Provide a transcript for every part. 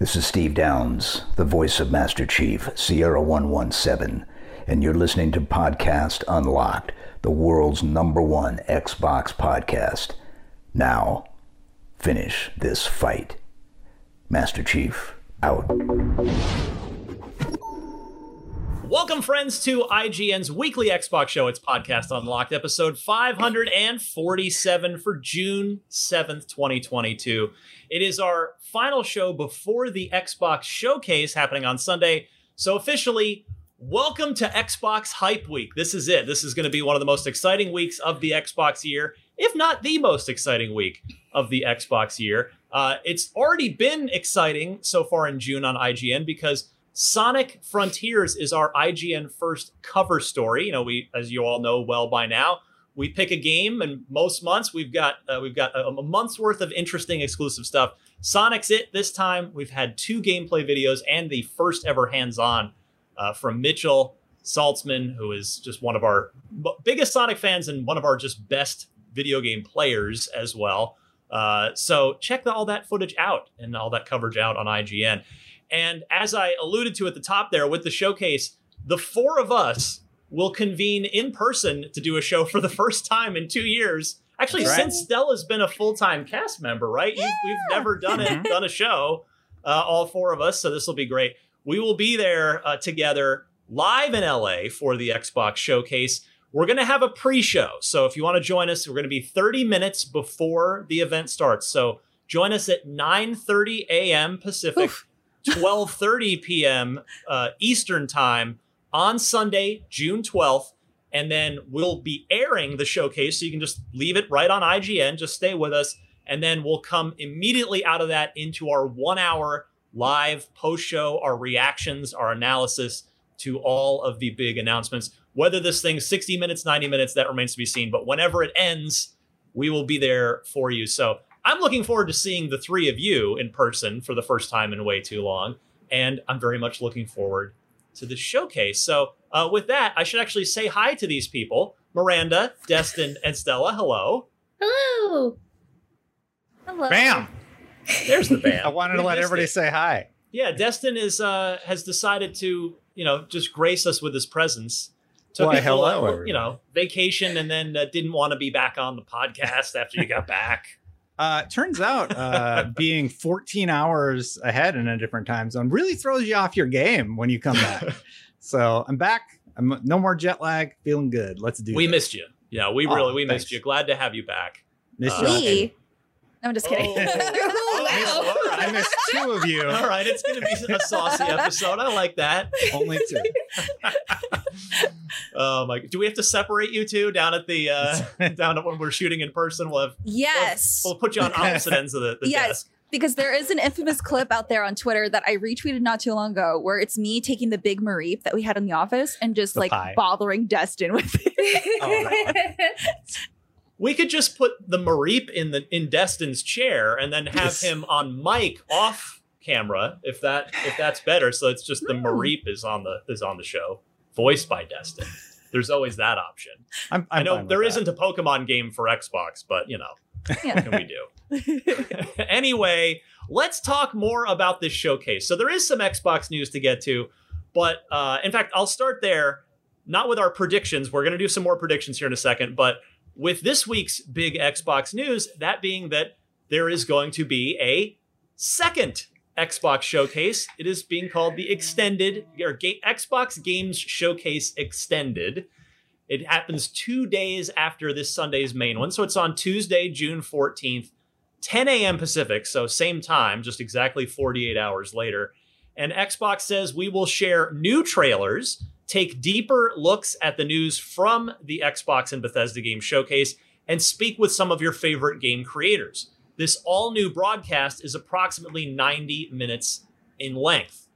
This is Steve Downs, the voice of Master Chief, Sierra 117, and you're listening to Podcast Unlocked, the world's number one Xbox podcast. Now, finish this fight. Master Chief, out. Welcome, friends, to IGN's weekly Xbox show. It's Podcast Unlocked, episode 547 for June 7th, 2022. It is our final show before the Xbox showcase happening on Sunday. So, officially, welcome to Xbox Hype Week. This is it. This is going to be one of the most exciting weeks of the Xbox year, if not the most exciting week of the Xbox year. Uh, it's already been exciting so far in June on IGN because Sonic Frontiers is our IGN first cover story. You know, we, as you all know well by now, we pick a game, and most months we've got uh, we've got a, a, month's worth of interesting exclusive stuff. Sonic's it this time. We've had two gameplay videos and the first ever hands-on uh, from Mitchell Saltzman, who is just one of our biggest Sonic fans and one of our just best video game players as well. Uh, so check the, all that footage out and all that coverage out on IGN. And as I alluded to at the top there with the showcase, the four of us will convene in person to do a show for the first time in two years. Actually, right. since Stella's been a full time cast member, right? Yeah. we've never done it, done a show, uh, all four of us. So this will be great. We will be there uh, together live in LA for the Xbox showcase. We're going to have a pre show. So if you want to join us, we're going to be 30 minutes before the event starts. So join us at 9 30 a.m. Pacific. Oof 12:30 p.m. Uh, Eastern time on Sunday, June 12th, and then we'll be airing the showcase. So you can just leave it right on IGN. Just stay with us, and then we'll come immediately out of that into our one-hour live post-show, our reactions, our analysis to all of the big announcements. Whether this thing's 60 minutes, 90 minutes, that remains to be seen. But whenever it ends, we will be there for you. So I'm looking forward to seeing the three of you in person for the first time in way too long. And I'm very much looking forward to the showcase. So, uh, with that, I should actually say hi to these people Miranda, Destin, and Stella. Hello. Hello. Hello. Bam. There's the bam. I wanted to let everybody it. say hi. Yeah, Destin is uh, has decided to, you know, just grace us with his presence. Took Why, hello, you know, vacation and then uh, didn't want to be back on the podcast after you got back. Uh, turns out uh, being 14 hours ahead in a different time zone really throws you off your game when you come back. so I'm back. I'm no more jet lag. Feeling good. Let's do. It. We this. missed you. Yeah, we really we thanks. missed you. Glad to have you back. Missed uh, you. No, I'm just kidding. Oh. I missed two of you. All right, it's going to be a saucy episode. I like that. Only two. oh my! Do we have to separate you two down at the uh, down at when we're shooting in person? We'll have yes. We'll, we'll put you on opposite ends of the, the yes. desk because there is an infamous clip out there on Twitter that I retweeted not too long ago where it's me taking the big Mareep that we had in the office and just the like pie. bothering Destin with it. Oh, we could just put the Mareep in the in Destin's chair and then have yes. him on mic off camera if that if that's better. So it's just the hmm. Mareep is on the is on the show, voiced by Destin. There's always that option. I'm, I'm i know there not a Pokemon game for Xbox, but you know Yeah. What can we do? anyway, let's talk more about this showcase. So there is some Xbox news to get to, but uh, in fact, I'll start there. Not with our predictions. We're going to do some more predictions here in a second, but with this week's big Xbox news, that being that there is going to be a second Xbox showcase. It is being called the Extended or Ga- Xbox Games Showcase Extended. It happens two days after this Sunday's main one. So it's on Tuesday, June 14th, 10 a.m. Pacific. So same time, just exactly 48 hours later. And Xbox says we will share new trailers, take deeper looks at the news from the Xbox and Bethesda game showcase, and speak with some of your favorite game creators. This all new broadcast is approximately 90 minutes in length.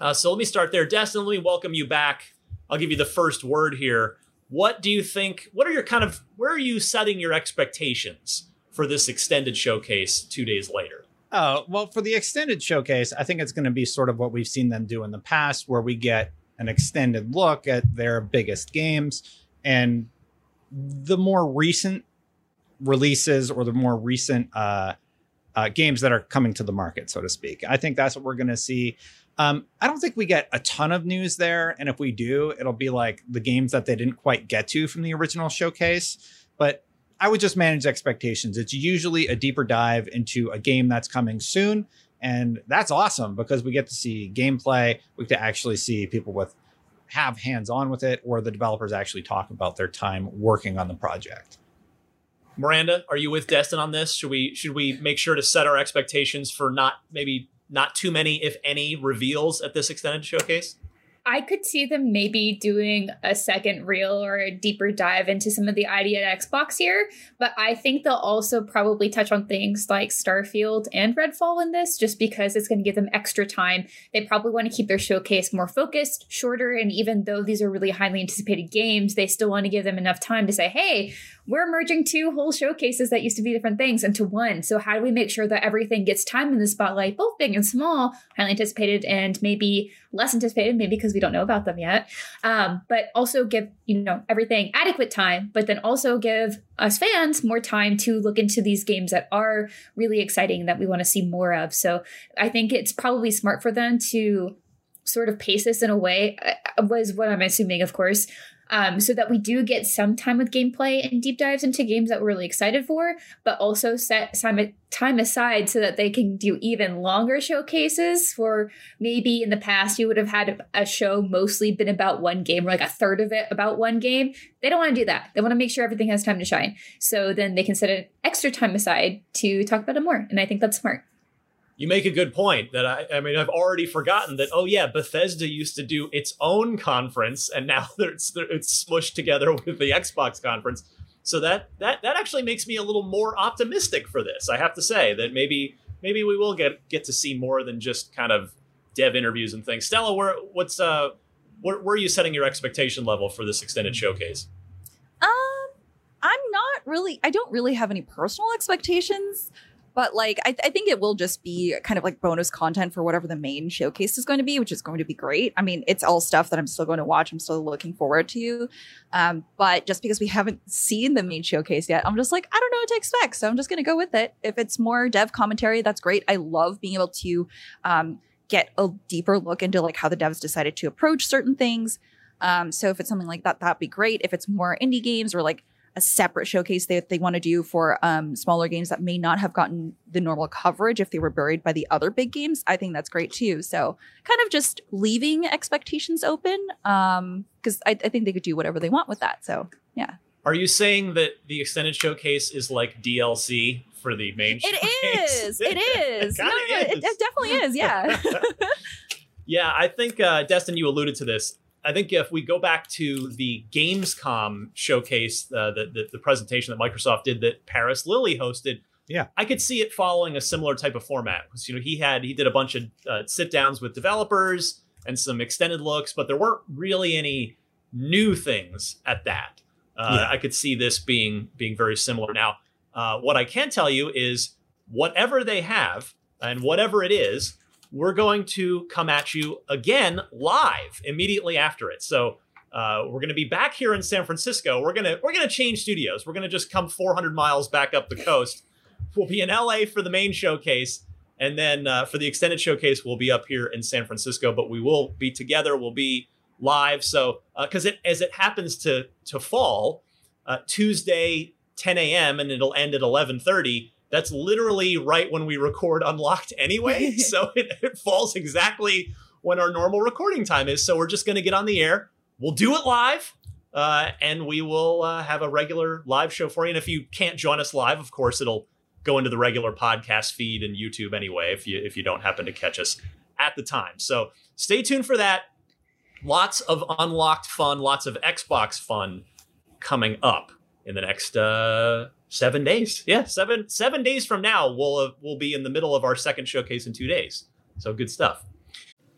Uh, so let me start there. Destin, let me welcome you back. I'll give you the first word here. What do you think? What are your kind of, where are you setting your expectations for this extended showcase two days later? Oh, well, for the extended showcase, I think it's going to be sort of what we've seen them do in the past, where we get an extended look at their biggest games and the more recent releases or the more recent uh, uh, games that are coming to the market, so to speak. I think that's what we're going to see. Um, I don't think we get a ton of news there, and if we do, it'll be like the games that they didn't quite get to from the original showcase. But I would just manage expectations. It's usually a deeper dive into a game that's coming soon, and that's awesome because we get to see gameplay. We get to actually see people with have hands on with it, or the developers actually talk about their time working on the project. Miranda, are you with Destin on this? Should we should we make sure to set our expectations for not maybe not too many, if any, reveals at this extended showcase? I could see them maybe doing a second reel or a deeper dive into some of the ID at Xbox here, but I think they'll also probably touch on things like Starfield and Redfall in this just because it's going to give them extra time. They probably want to keep their showcase more focused, shorter, and even though these are really highly anticipated games, they still want to give them enough time to say, hey, we're merging two whole showcases that used to be different things into one. So how do we make sure that everything gets time in the spotlight, both big and small, highly anticipated and maybe less anticipated, maybe because we don't know about them yet, um, but also give you know everything adequate time, but then also give us fans more time to look into these games that are really exciting that we want to see more of. So I think it's probably smart for them to sort of pace this in a way uh, was what I'm assuming, of course, um, so that we do get some time with gameplay and deep dives into games that we're really excited for, but also set time aside so that they can do even longer showcases. For maybe in the past, you would have had a show mostly been about one game, or like a third of it about one game. They don't want to do that. They want to make sure everything has time to shine. So then they can set an extra time aside to talk about it more. And I think that's smart you make a good point that I, I mean, I've already forgotten that, oh, yeah, Bethesda used to do its own conference and now it's, it's smushed together with the Xbox conference. So that, that, that actually makes me a little more optimistic for this. I have to say that maybe, maybe we will get, get to see more than just kind of dev interviews and things. Stella, where, what's, uh, where, where are you setting your expectation level for this extended showcase? Um, I'm not really, I don't really have any personal expectations but like I, th- I, think it will just be kind of like bonus content for whatever the main showcase is going to be which is going to be great. I mean it's all stuff that i'm still going to watch. I'm still looking forward to. Um, but just because we haven't seen the main showcase yet i'm just like i don't know what to expect so i'm just going to go with it. If it's more dev commentary that's great. I love being able to um, get a deeper look into like how the devs decided to approach certain things. Um, so if it's something like that that'd be great. If it's more indie games or like a separate showcase that they want to do for um, smaller games that may not have gotten the normal coverage if they were buried by the other big games. I think that's great too. So kind of just leaving expectations open because um, I, I think they could do whatever they want with that. So yeah. Are you saying that the extended showcase is like DLC for the main? It showcase? is. It is. it no, no, no, is. It, it, definitely is. Yeah. yeah, I think uh, Destin, you alluded to this. I think if we go back to the Gamescom showcase, uh, the, the, the presentation that Microsoft did that Paris Lilly hosted, yeah, I could see it following a similar type of format. Because you know he had he did a bunch of uh, sit downs with developers and some extended looks, but there weren't really any new things at that. Uh, yeah. I could see this being being very similar. Now, uh, what I can tell you is whatever they have and whatever it is, we're going to come at you again live immediately after it. So Uh, we're going to be back here in San Francisco. We're gonna we're gonna change studios. We're gonna just come 400 miles back up the coast. We'll be in LA for the main showcase, and then uh, for the extended showcase, we'll be up here in San Francisco. But we will be together. We'll be live. So because it as it happens to to fall, uh, Tuesday 10 a.m. and it'll end at 11:30. That's literally right when we record Unlocked anyway. so it, it falls exactly when our normal recording time is. So we're just going to get on the air. We'll do it live. Uh, and we will uh, have a regular live show for you. And if you can't join us live, of course, it'll go into the regular podcast feed and YouTube anyway. If you if you don't happen to catch us at the time, so stay tuned for that. Lots of unlocked fun, lots of Xbox fun coming up in the next uh, seven days. Yeah, seven seven days from now, we'll uh, we'll be in the middle of our second showcase in two days. So good stuff.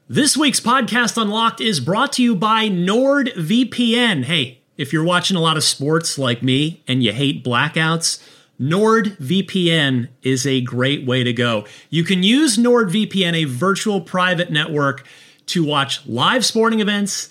This week's podcast Unlocked is brought to you by NordVPN. Hey, if you're watching a lot of sports like me and you hate blackouts, NordVPN is a great way to go. You can use NordVPN, a virtual private network, to watch live sporting events,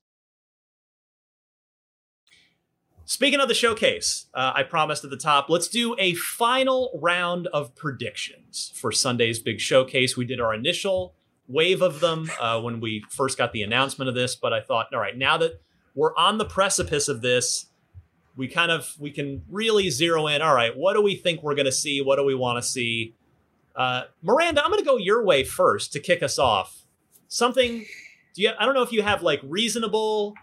Speaking of the showcase, uh, I promised at the top, let's do a final round of predictions for Sunday's big showcase. We did our initial wave of them uh, when we first got the announcement of this, but I thought, all right, now that we're on the precipice of this, we kind of we can really zero in. All right, what do we think we're going to see? What do we want to see? Uh, Miranda, I'm going to go your way first to kick us off. Something. Do you? I don't know if you have like reasonable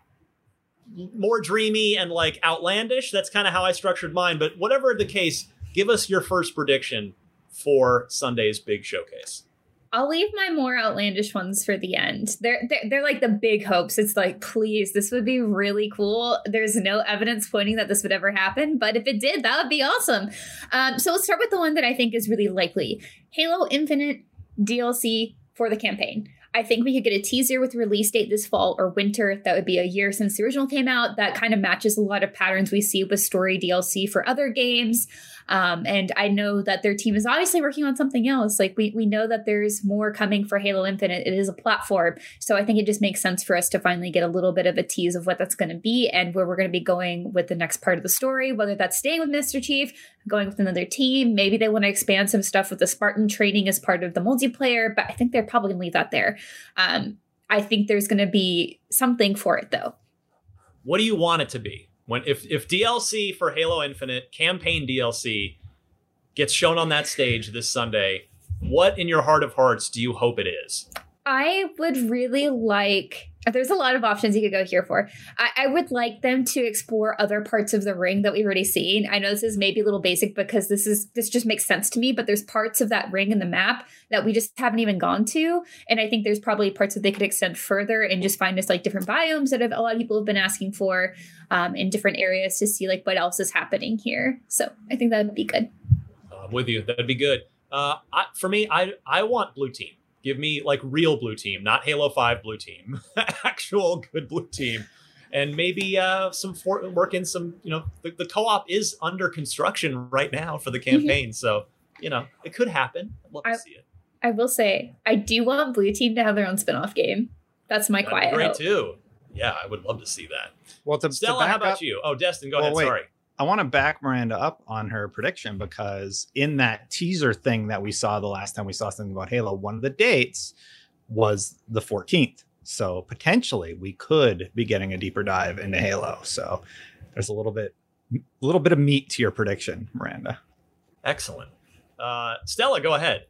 more dreamy and like outlandish. That's kind of how I structured mine. But whatever the case, give us your first prediction for Sunday's big showcase. I'll leave my more outlandish ones for the end. They're, they're they're like the big hopes. It's like, please, this would be really cool. There's no evidence pointing that this would ever happen, but if it did, that would be awesome. Um, so let's start with the one that I think is really likely: Halo Infinite DLC for the campaign. I think we could get a teaser with release date this fall or winter. That would be a year since the original came out. That kind of matches a lot of patterns we see with story DLC for other games. Um, and I know that their team is obviously working on something else. Like we we know that there's more coming for Halo Infinite. It is a platform, so I think it just makes sense for us to finally get a little bit of a tease of what that's going to be and where we're going to be going with the next part of the story. Whether that's staying with Mr. Chief, going with another team, maybe they want to expand some stuff with the Spartan training as part of the multiplayer. But I think they're probably going to leave that there. Um, I think there's going to be something for it though. what do you want it to be? When if if DLC for Halo Infinite campaign DLC gets shown on that stage this Sunday, what in your heart of hearts do you hope it is? I would really like. There's a lot of options you could go here for. I, I, would like them to explore other parts of the ring that we've already seen. I know this is maybe a little basic because this is this just makes sense to me, but there's parts of that ring in the map that we just haven't even gone to, and I think there's probably parts that they could extend further and just find us like different biomes that have, a lot of people have been asking for um, in different areas to see like what else is happening here. So I think that would be good. I'm with you. That'd be good. Uh, I, for me, I I want blue team. Give me like real blue team, not Halo Five blue team, actual good blue team, and maybe uh, some for, work in some. You know, the, the co-op is under construction right now for the campaign, so you know it could happen. I'd love I, to see it. I will say I do want Blue Team to have their own spin-off game. That's my That'd be quiet great hope. too. Yeah, I would love to see that. Well, to, to Stella, how about up- you? Oh, Destin, go Well, ahead. wait. Sorry. I want to back Miranda up on her prediction because in that teaser thing that we saw the last time we saw something about Halo, one of the dates was the 14th. So potentially we could be getting a deeper dive into Halo. So there's a little bit a little bit of meat to your prediction, Miranda. Excellent. Uh, Stella, go ahead.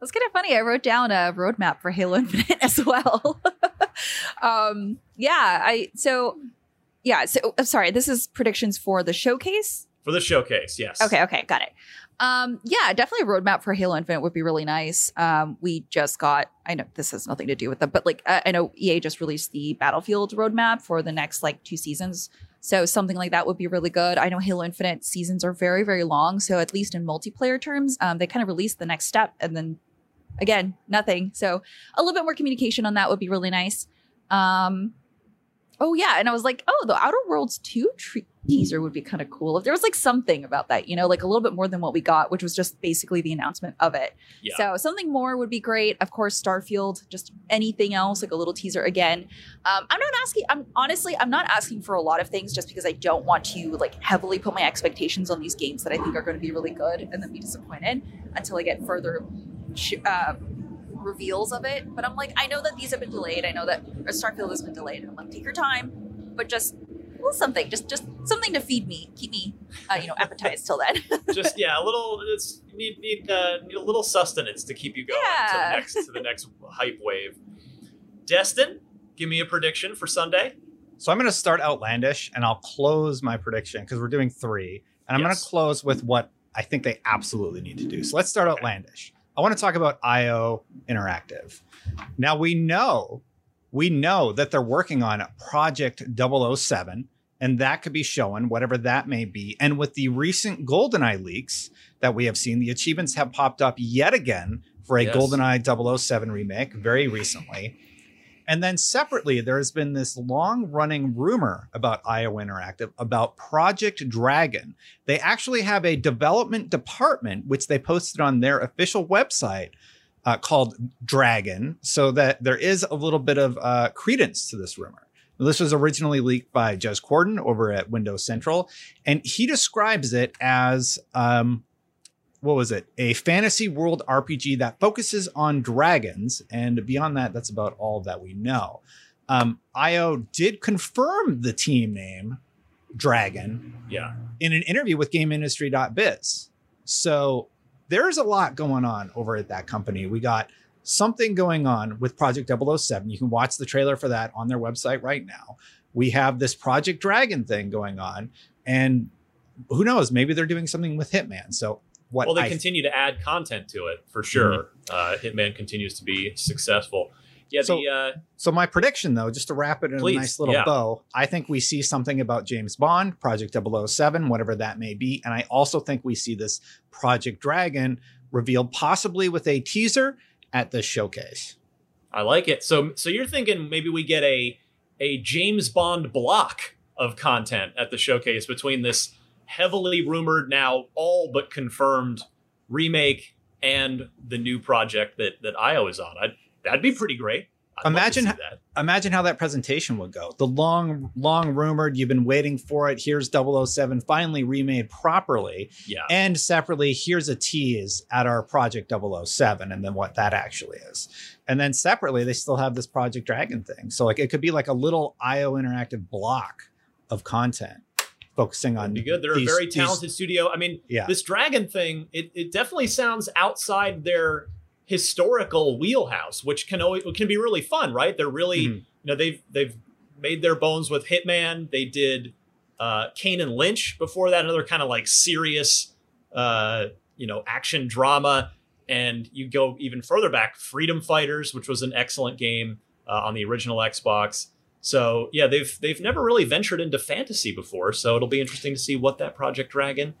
That's kind of funny. I wrote down a roadmap for Halo Infinite as well. um, yeah, I so yeah. So I'm sorry. This is predictions for the showcase. For the showcase, yes. Okay, okay, got it. Um, yeah, definitely a roadmap for Halo Infinite would be really nice. Um, we just got, I know this has nothing to do with them, but like, I, I know EA just released the Battlefield roadmap for the next like two seasons. So something like that would be really good. I know Halo Infinite seasons are very, very long. So at least in multiplayer terms, um, they kind of released the next step and then again, nothing. So a little bit more communication on that would be really nice. Um, oh yeah, and I was like, oh, the Outer Worlds 2 tre- teaser would be kind of cool if there was like something about that, you know, like a little bit more than what we got, which was just basically the announcement of it. Yeah. So something more would be great. Of course, Starfield, just anything else, like a little teaser again. Um, I'm not asking. I'm honestly, I'm not asking for a lot of things just because I don't want to like heavily put my expectations on these games that I think are going to be really good and then be disappointed until I get further sh- uh, reveals of it. But I'm like, I know that these have been delayed. I know that or Starfield has been delayed. I'm like, take your time, but just a little something, just just something to feed me, keep me, uh, you know, appetized till then. Just yeah, a little. It's you need need, uh, need a little sustenance to keep you going to the next to the next hype wave. Destin, give me a prediction for Sunday. So I'm going to start outlandish and I'll close my prediction because we're doing three. And I'm going to close with what I think they absolutely need to do. So let's start outlandish. I want to talk about IO Interactive. Now we know, we know that they're working on Project 007, and that could be shown, whatever that may be. And with the recent GoldenEye leaks that we have seen, the achievements have popped up yet again for a Yes. GoldenEye 007 remake very recently. And then separately, there's been this long running rumor about IO Interactive about Project Dragon. They actually have a development department, which they posted on their official website uh, called Dragon, so that there is a little bit of uh, credence to this rumor. This was originally leaked by Jez Corden over at Windows Central, and he describes it as um, what was it? A fantasy world RPG that focuses on dragons, and beyond that, that's about all that we know. Um, IO did confirm the team name Dragon Yeah. in an interview with GamesIndustry.biz. So there's a lot going on over at that company. We got something going on with Project 007. You can watch the trailer for that on their website right now. We have this Project Dragon thing going on, and who knows? Maybe they're doing something with Hitman. So what? well, they I- continue to add content to it for sure. Uh, Hitman continues to be successful. Yeah. So- the uh, So my prediction, though, just to wrap it in Please, a nice little yeah. bow, I think we see something about James Bond, Project 007, whatever that may be, and I also think we see this Project Dragon revealed possibly with a teaser at the showcase. I like it. So so you're thinking maybe we get a a James Bond block of content at the showcase between this heavily rumored now all but confirmed remake and the new project that that IO is on. I'd, that'd be pretty great. I'd Imagine. Imagine how that presentation would go. The long, long rumored, you've been waiting for it. Here's 007 finally remade properly. Yeah. And separately, here's a tease at our Project 007 and then what that actually is. And then separately, they still have this Project Dragon thing. So like it could be like a little IO interactive block of content focusing on be good. They're these- a very these- talented studio. I mean, Yeah. this dragon thing, it, it definitely sounds outside their historical wheelhouse, which can always can be really fun, right? They're really Mm-hmm. you know they've they've made their bones with Hitman. They did uh Kane and Lynch before that, another kind of like serious uh you know action drama. And you go even further back, Freedom Fighters, which was an excellent game uh, on the original Xbox. So yeah, they've they've never really ventured into fantasy before. So it'll be interesting to see what that Project Dragon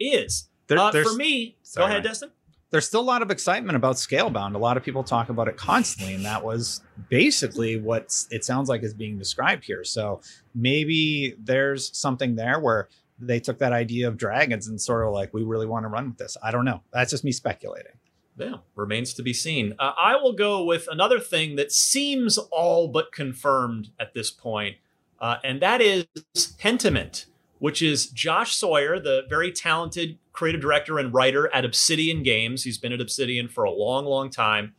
is. There- uh, for me, Sorry, go ahead, Destin. there's still a lot of excitement about Scalebound. A lot of people talk about it constantly, and that was basically what it sounds like is being described here. So maybe there's something there where they took that idea of dragons and sort of like, we really want to run with this. I don't know. That's just me speculating. Yeah, remains to be seen. Uh, I will go with another thing that seems all but confirmed at this point, uh, and that is Pentiment, which is Josh Sawyer, the very talented creative director and writer at Obsidian Games. He's been at Obsidian for a long, long time.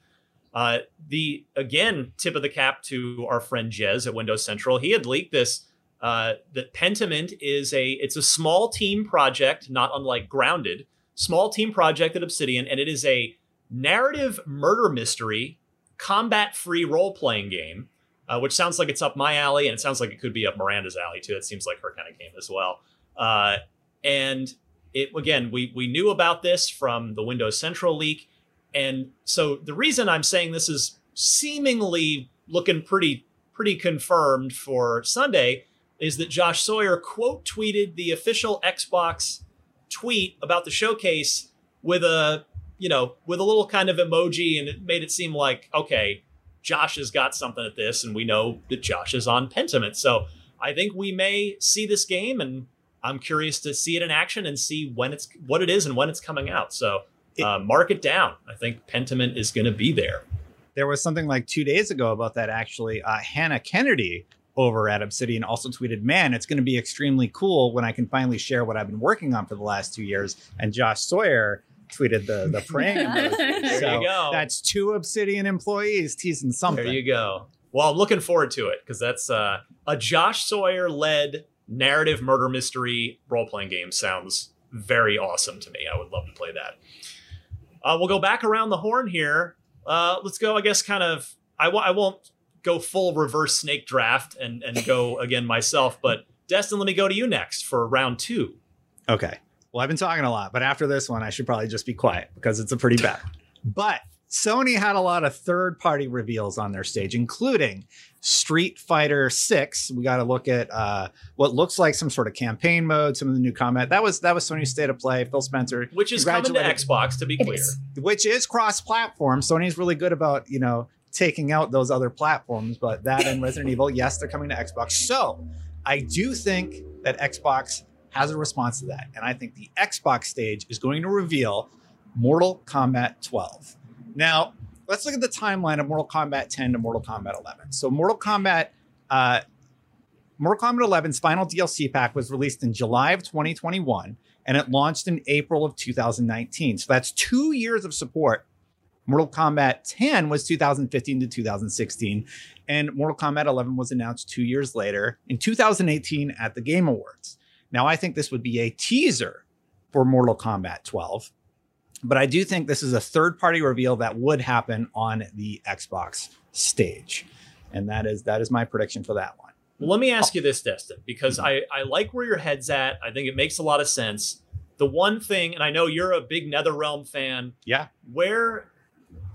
Uh, the again tip of the cap to our friend Jez at Windows Central. He had leaked this uh, that Pentiment is a it's a small team project, not unlike Grounded, small team project at Obsidian, and it is a narrative murder mystery, combat free role playing game, uh, which sounds like it's up my alley, and it sounds like it could be up Miranda's alley too. It seems like her kind of game as well. Uh, and it again, we we knew about this from the Windows Central leak, and so the reason I'm saying this is seemingly looking pretty pretty confirmed for Sunday is that Josh Sawyer quote tweeted the official Xbox tweet about the showcase with a you know with a little kind of emoji and it made it seem like okay Josh has got something at this and we know that Josh is on Pentiment so I think we may see this game and I'm curious to see it in action and see when it's what it is and when it's coming out so uh, mark it down I think Pentiment is going to be there There was something like two days ago about that actually. Uh, Hannah Kennedy over at Obsidian also tweeted, Man, it's going to be extremely cool when I can finally share what I've been working on for the last two years. And Josh Sawyer tweeted the, the praying. There So you go. That's two Obsidian employees teasing something. There you go. Well, I'm looking forward to it because that's uh, a Josh Sawyer led narrative murder mystery role playing game. Sounds very awesome to me. I would love to play that. Uh, we'll go back around the horn here. Uh, let's go, I guess, kind of. I w- I won't go full reverse snake draft and, and go again myself, but Destin, let me go to you next for round two. Okay. Well, I've been talking a lot, but after this one, I should probably just be quiet because it's a pretty bad. But Sony had a lot of third party reveals on their stage, including Street Fighter 6. We got to look at uh, what looks like some sort of campaign mode, some of the new combat. That was that was Sony's state of play. Phil Spencer, Which is coming to Xbox, to be clear. which is cross-platform. Sony's really good about you know taking out those other platforms, but that and Resident Evil, yes, they're coming to Xbox. So I do think that Xbox has a response to that, and I think the Xbox stage is going to reveal Mortal Kombat 12. Now let's look at the timeline of Mortal Kombat 10 to Mortal Kombat 11. So Mortal Kombat. Uh, Mortal Kombat 11's final DLC pack was released in July of 2021 and it launched in April of 2019. So that's two years of support. Mortal Kombat 10 was 2015 to 2016, and Mortal Kombat 11 was announced two years later in 2018 at the Game Awards. Now, I think this would be a teaser for Mortal Kombat 12, but I do think this is a third party reveal that would happen on the Xbox stage. And that is that is my prediction for that one. Well, let me ask you this, Destin, because I, I like where your head's at. I think it makes a lot of sense. The one thing, and I know you're a big NetherRealm fan, Yeah. where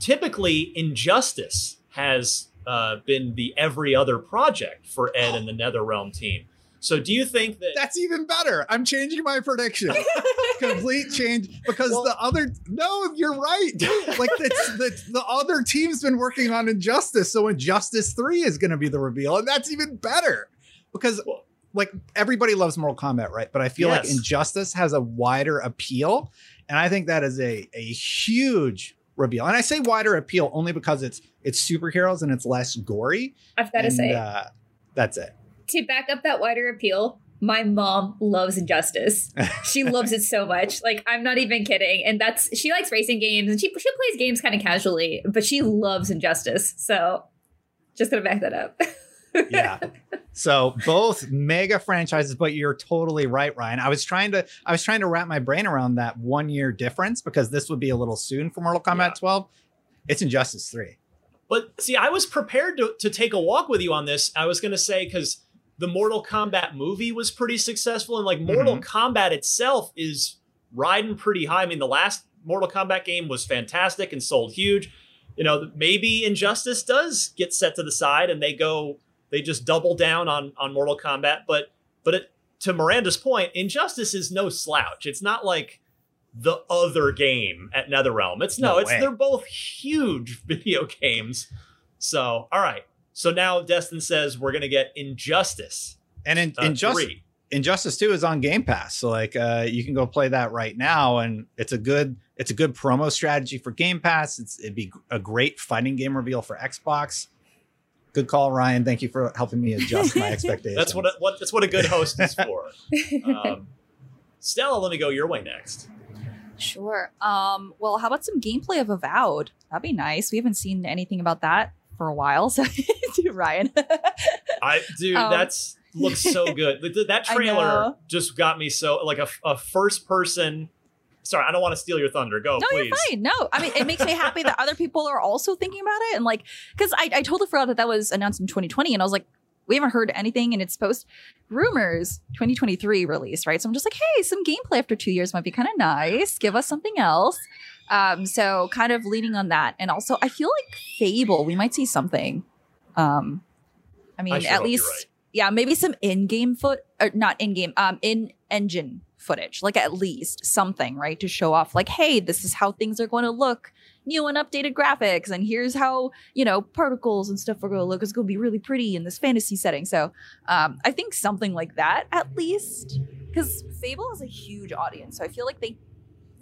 typically Injustice has uh, been the every other project for Ed and the NetherRealm team. So do you think that That's even better. I'm changing my prediction. Complete change because the other no, you're right. Like it's the the other team's been working on Injustice, so Injustice 3 is gonna be the reveal, and that's even better. Because like everybody loves Mortal Kombat, right? But I feel like Injustice has a wider appeal, and I think that is a a huge reveal. And I say wider appeal only because it's it's superheroes and it's less gory. I've got to say, uh, that's it. To back up that wider appeal, my mom loves Injustice. She loves it so much. Like I'm not even kidding. And that's she likes racing games and she she plays games kind of casually, but she loves Injustice. So just gonna back that up. yeah. So both mega franchises, but you're totally right, Ryan. I was trying to I was trying to wrap my brain around that one year difference because this would be a little soon for Mortal Kombat Yeah. 12. It's Injustice 3. But see, I was prepared to, to take a walk with you on this. I was going to say, because the Mortal Kombat movie was pretty successful, and like Mortal mm-hmm. Kombat itself is riding pretty high. I mean, the last Mortal Kombat game was fantastic and sold huge. You know, maybe Injustice does get set to the side and they go, they just double down on on Mortal Kombat. But but it, to Miranda's point, Injustice is no slouch. It's not like the other game at NetherRealm. It's no, No it's way. they're both huge video games. So, all right. So now Destin says we're gonna get Injustice. And in, uh, Injustice three. Injustice 2 is on Game Pass. So like uh you can go play that right now and it's a good it's a good promo strategy for Game Pass. It's it'd be a great fighting game reveal for Xbox. Good call, Ryan. Thank you for helping me adjust my expectations. That's what a, what that's what a good host is for. Um, Stella, let me go your way next. Sure. Um, well, how about some gameplay of Avowed? That'd be nice. We haven't seen anything about that for a while. So, Ryan. I dude, Um, that's looks so good. Th- th- That trailer just got me so like a, a first person. Sorry, I don't want to steal your thunder. Go, no, please. you're fine. No, I mean, it makes me happy that other people are also thinking about it. And like, because I, I totally forgot that that was announced in 2020. And I was like, we haven't heard anything. And it's supposed rumors 2023 release, right? So I'm just like, hey, some gameplay after two years might be kind of nice. Give us something else. Um, so kind of leaning on that. And also, I feel like Fable, we might see something. Um, I mean, sure at least, right. yeah, maybe some in-game foot or not in-game, um, in-engine footage, like at least something, right, to show off, like, hey, this is how things are going to look, new and updated graphics, and here's how you know particles and stuff are going to look. It's going to be really pretty in this fantasy setting. So, um, I think something like that at least, because Fable has a huge audience, so I feel like they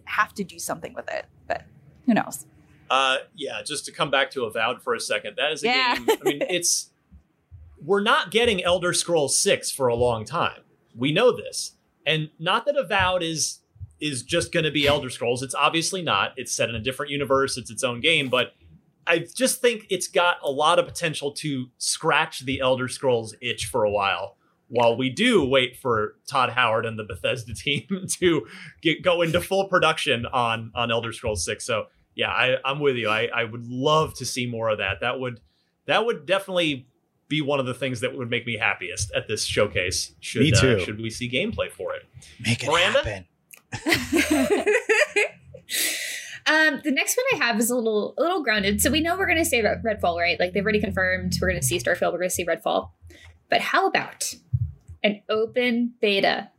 have to do something with it. But who knows? Uh, yeah, just to come back to Avowed for a second. That is a Yeah. game. I mean, it's we're not getting Elder Scrolls Six for a long time. We know this, and not that Avowed is is just going to be Elder Scrolls. It's obviously not. It's set in a different universe. It's its own game, but I just think it's got a lot of potential to scratch the Elder Scrolls itch for a while. While we do wait for Todd Howard and the Bethesda team to get go into full production on on Elder Scrolls Six, so yeah, I, I'm with you. I, I would love to see more of that. That would that would definitely be one of the things that would make me happiest at this showcase. Should Me uh, too. should we see gameplay for it? Make it Miranda? happen. Um, the next one I have is a little a little grounded. So we know we're going to see Redfall, right? Like they've already confirmed we're going to see Starfield, we're going to see Redfall. But how about an open beta?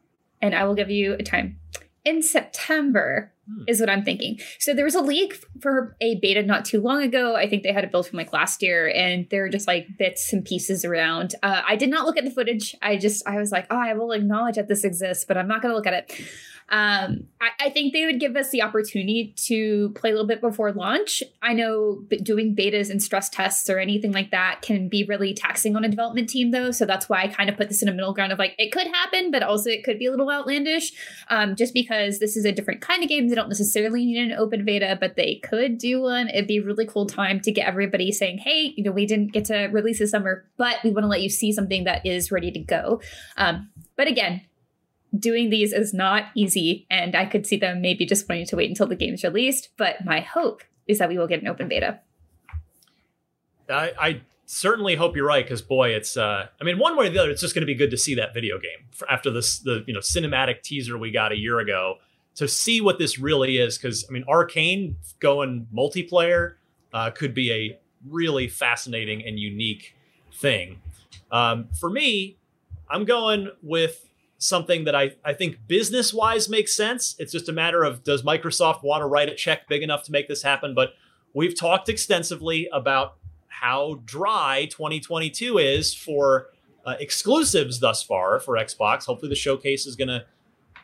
And I will give you a time. In September is what I'm thinking. So there was a leak for a beta not too long ago. I think they had it built from like last year, and there were just like bits and pieces around. Uh, I did not look at the footage. I just I was like, oh, I will acknowledge that this exists, but I'm not going to look at it. Um, I, I think they would give us the opportunity to play a little bit before launch. I know doing betas and stress tests or anything like that can be really taxing on a development team, though. So that's why I kind of put this in a middle ground of like it could happen, but also it could be a little outlandish, um, just because this is a different kind of game. They don't necessarily need an open beta, but they could do one. It'd be a really cool time to get everybody saying, "Hey, you know, we didn't get to release this summer, but we want to let you see something that is ready to go." Um, but again, doing these is not easy, and I could see them maybe just wanting to wait until the game's released. But my hope is that we will get an open beta. I, I certainly hope you're right because boy, it's. Uh, I mean, one way or the other, it's just going to be good to see that video game after this the you know cinematic teaser we got a year ago to see what this really is. Because I mean, Arkane going multiplayer uh, could be a really fascinating and unique thing. Um, for me, I'm going with something that I, I think business wise makes sense. It's just a matter of does Microsoft want to write a check big enough to make this happen? But we've talked extensively about how dry 2022 is for uh, exclusives thus far for Xbox. Hopefully, the showcase is going to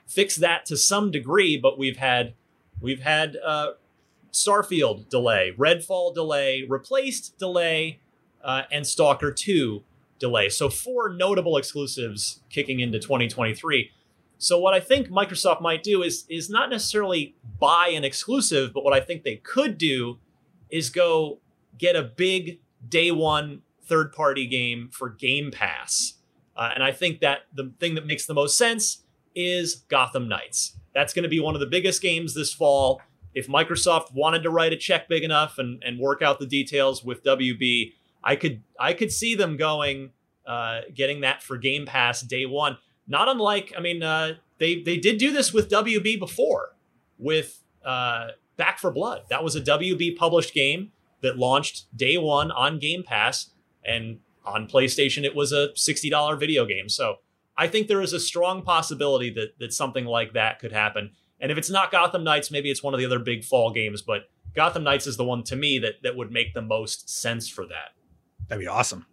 fix that to some degree. But we've had we've had uh, Starfield delay, Redfall delay, replaced delay, uh, and Stalker 2 delay. So four notable exclusives kicking into 2023. So what I think Microsoft might do is is not necessarily buy an exclusive, but what I think they could do is go get a big day one third party game for Game Pass. Uh, and I think that the thing that makes the most sense is Gotham Knights. That's going to be one of the biggest games this fall. If Microsoft wanted to write a check big enough and, and work out the details with WB, I could I could see them going uh, getting that for Game Pass day one. Not unlike, I mean, uh, they they did do this with WB before with uh, Back 4 Blood. That was a WB published game that launched day one on Game Pass, and on PlayStation it was a sixty dollar video game. So I think there is a strong possibility that that something like that could happen. And if it's not Gotham Knights, maybe it's one of the other big fall games. But Gotham Knights is the one to me that that would make the most sense for that. That'd be awesome.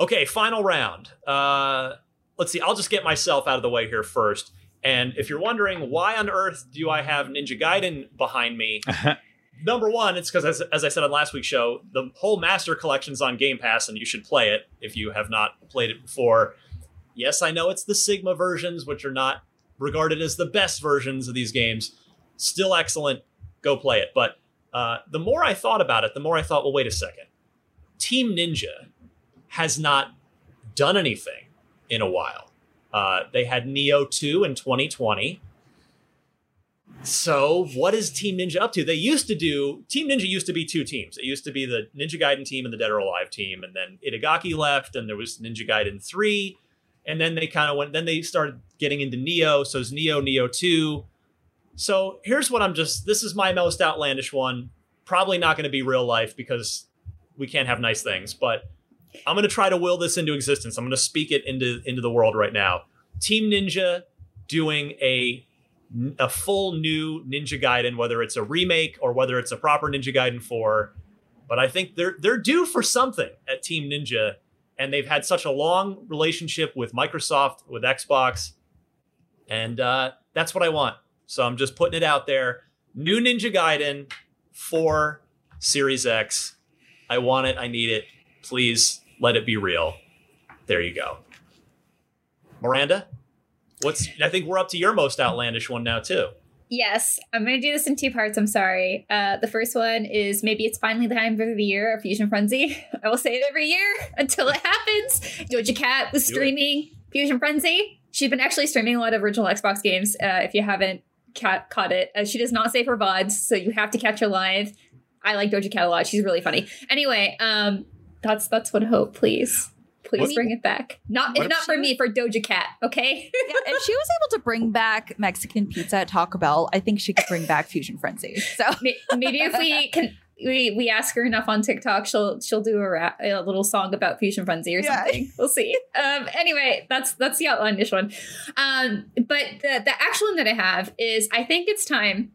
Okay, final round. Uh, let's see. I'll just get myself out of the way here first. And if you're wondering why on earth do I have Ninja Gaiden behind me, number one, it's because as, as I said on last week's show, the whole Master Collection's on Game Pass, and you should play it if you have not played it before. Yes, I know it's the Sigma versions, which are not regarded as the best versions of these games. Still excellent. Go play it. But uh, the more I thought about it, the more I thought, well, wait a second. Team Ninja has not done anything in a while. Uh, they had Nioh 2 in 2020. So, what is Team Ninja up to? They used to do Team Ninja used to be two teams. It used to be the Ninja Gaiden team and the Dead or Alive team, and then Itagaki left, and there was Ninja Gaiden three, and then they kind of went. Then they started getting into Nioh. So it's Nioh, Nioh two. So here's what I'm just. This is my most outlandish one. Probably not going to be real life because we can't have nice things, but I'm going to try to will this into existence. I'm going to speak it into into the world right now. Team Ninja doing a a full new Ninja Gaiden, whether it's a remake or whether it's a proper Ninja Gaiden 4. But I think they're they're due for something at Team Ninja, and they've had such a long relationship with Microsoft, with Xbox, and uh, that's what I want. So I'm just putting it out there. New Ninja Gaiden for Series X. I want it. I need it. Please let it be real. There you go. Miranda, what's I think we're up to your most outlandish one now too. Yes, I'm going to do this in two parts. I'm sorry. Uh, the first one is maybe it's finally the time for the year of Fusion Frenzy. I will say it every year until it happens. Doja Cat was streaming Fusion Frenzy. She's been actually streaming a lot of original Xbox games. Uh, if you haven't ca- caught it, uh, she does not save her VODs, so you have to catch her live. I like Doja Cat a lot. She's really funny. Anyway, um, that's that's what hope. Please, please What- bring it back. Not if not for she- me, for Doja Cat. Okay. yeah, if she was able to bring back Mexican pizza at Taco Bell, I think she could bring back Fusion Frenzy. So maybe if we can we we ask her enough on TikTok, she'll she'll do a, rap, a little song about Fusion Frenzy or Yeah. something. We'll see. Um, anyway, that's that's the outlandish one. Um, but the the actual one that I have is I think it's time.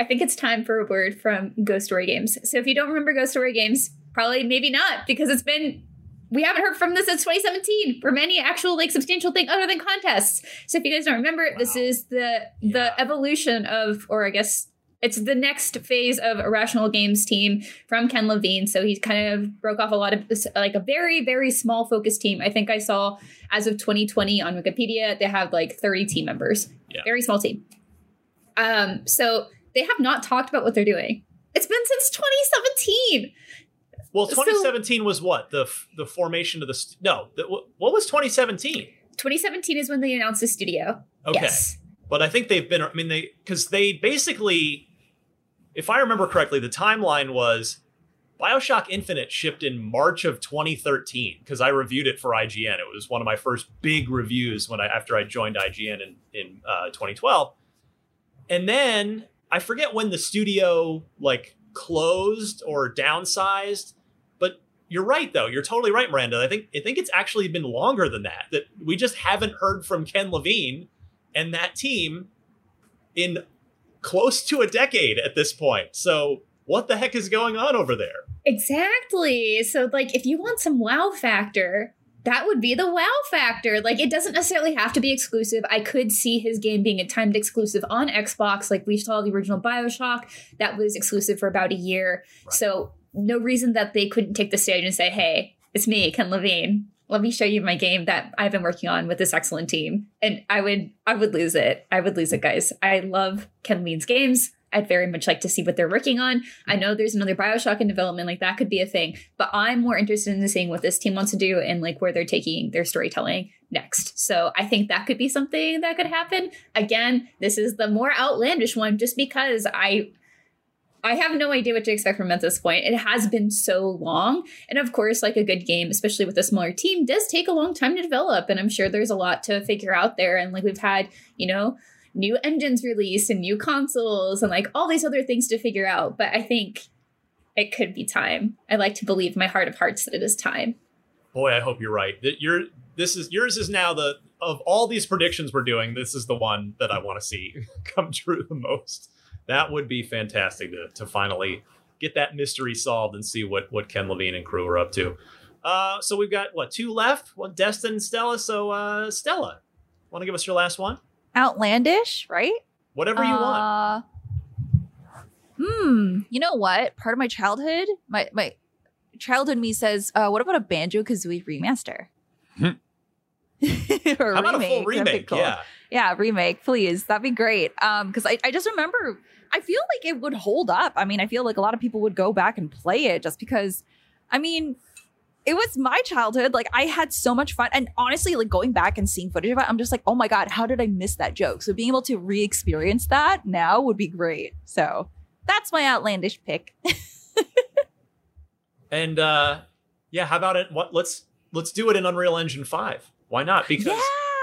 I think it's time for a word from Ghost Story Games. So if you don't remember Ghost Story Games, probably maybe not because it's been we haven't heard from this since 2017 for any actual like substantial thing other than contests. So if you guys don't remember, this is the the evolution of, or I guess it's the next phase of Irrational Games team from Ken Levine. So he kind of broke off a lot of this, like a very very small focus team. I think I saw as of 2020 on Wikipedia they have like 30 team members. Yeah. Very small team. Um, so they have not talked about what they're doing. It's been since 2017. Well, So- 2017 was what the the formation of the st- no. The, what was 2017? 2017 is when they announced the studio. Okay. Yes. But I think they've been. I mean, they because they basically, if I remember correctly, the timeline was Bioshock Infinite shipped in March of 2013 because I reviewed it for IGN. It was one of my first big reviews when I after I joined IGN in in uh, 2012, and then I forget when the studio like closed or downsized. But you're right, though. You're totally right, Miranda. I think I think it's actually been longer than that. That we just haven't heard from Ken Levine and that team in close to a decade at this point. So what the heck is going on over there? Exactly. So, like, if you want some wow factor, that would be the wow factor. Like, it doesn't necessarily have to be exclusive. I could see his game being a timed exclusive on Xbox. Like, we saw the original Bioshock, that was exclusive for about a year. So, no reason that they couldn't take the stage and say, hey, it's me, Ken Levine. Let me show you my game that I've been working on with this excellent team. And I would I would lose it. I would lose it, guys. I love Ken Levine's games. I'd very much like to see what they're working on. I know there's another Bioshock in development, like that could be a thing, but I'm more interested in seeing what this team wants to do and like where they're taking their storytelling next. So I think that could be something that could happen. Again, this is the more outlandish one just because I I have no idea what to expect from at this point. It has been so long. And of course, like a good game, especially with a smaller team, does take a long time to develop. And I'm sure there's a lot to figure out there. And like we've had, you know, new engines released and new consoles and like all these other things to figure out. But I think it could be time. I like to believe my heart of hearts that it is time. Boy, I hope you're right. That you're this is yours is now the of all these predictions we're doing, this is the one that I want to see come true the most. That would be fantastic to, to finally get that mystery solved and see what what Ken Levine and crew are up to. Uh, so we've got what two left? One Destin and Stella. So uh, Stella, want to give us your last one? Outlandish, right? Whatever you want. Uh, Hmm. You know what? Part of my childhood, my my childhood me says, uh, "What about a Banjo Kazooie remaster?" or How about a full remake? cool. Yeah. Yeah, remake, please. That'd be great. Um, because I, I just remember I feel like it would hold up. I mean, I feel like a lot of people would go back and play it just because I mean, it was my childhood. Like I had so much fun. And honestly, like going back and seeing footage of it, I'm just like, oh my God, how did I miss that joke? So being able to re-experience that now would be great. So that's my outlandish pick. And uh, yeah, how about it? What let's let's do it in Unreal Engine Five. Why not? Because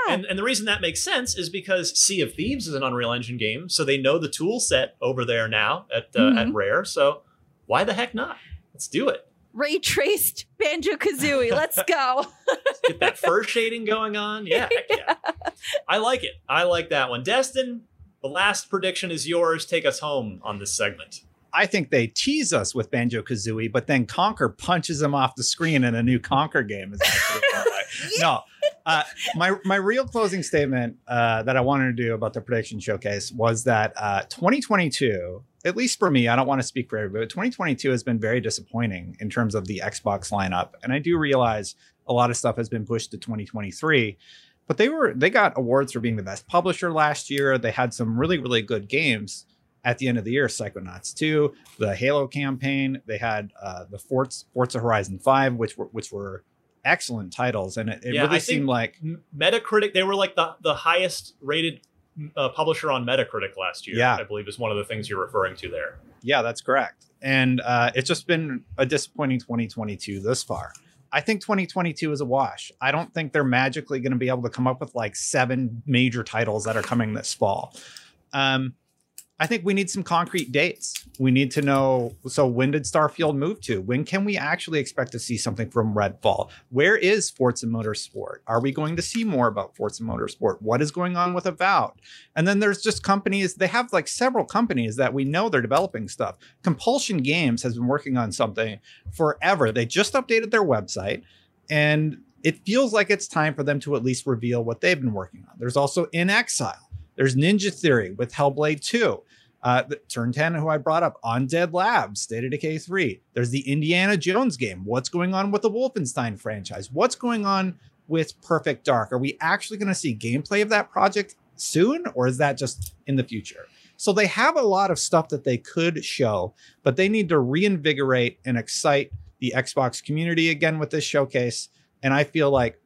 and, and the reason that makes sense is because Sea of Thieves is an Unreal Engine game, so they know the tool set over there now at uh, at Mhm. Rare. So why the heck not? Let's do it. Ray traced Banjo Kazooie. Let's go. Get that fur shading going on. Yeah, heck yeah. I like it. I like that one. Destin, the last prediction is yours. Take us home on this segment. I think they tease us with Banjo Kazooie, but then Conker punches them off the screen in a new Conker game. Is actually all right. No, uh, my my real closing statement uh, that I wanted to do about the prediction showcase was that uh, 2022, at least for me, I don't want to speak for everybody, but 2022 has been very disappointing in terms of the Xbox lineup, and I do realize a lot of stuff has been pushed to 2023. But they were they got awards for being the best publisher last year. They had some really really good games at the end of the year, Psychonauts 2, the Halo campaign. They had uh, the Forza, Forza Horizon 5, which were which were excellent titles, and it, it Yeah, really seemed like Metacritic, they were like the, the highest rated uh, publisher on Metacritic last year. Yeah. I believe is one of the things you're referring to there. yeah, that's correct. And uh, it's just been a disappointing 2022 thus far. I think 2022 is a wash. I don't think they're magically going to be able to come up with like seven major titles that are coming this fall. Um, I think we need some concrete dates. We need to know. So, when did Starfield move to? When can we actually expect to see something from Redfall? Where is Forza Motorsport? Are we going to see more about Forza Motorsport? What is going on with Avowed? And then there's just companies. They have like several companies that we know they're developing stuff. Compulsion Games has been working on something forever. They just updated their website, and it feels like it's time for them to at least reveal what they've been working on. There's also inXile. There's Ninja Theory with Hellblade 2. Uh, Turn 10, who I brought up, Undead Labs, State of Decay 3. There's the Indiana Jones game. What's going on with the Wolfenstein franchise? What's going on with Perfect Dark? Are we actually going to see gameplay of that project soon, or is that just in the future? So they have a lot of stuff that they could show, but they need to reinvigorate and excite the Xbox community again with this showcase. And I feel like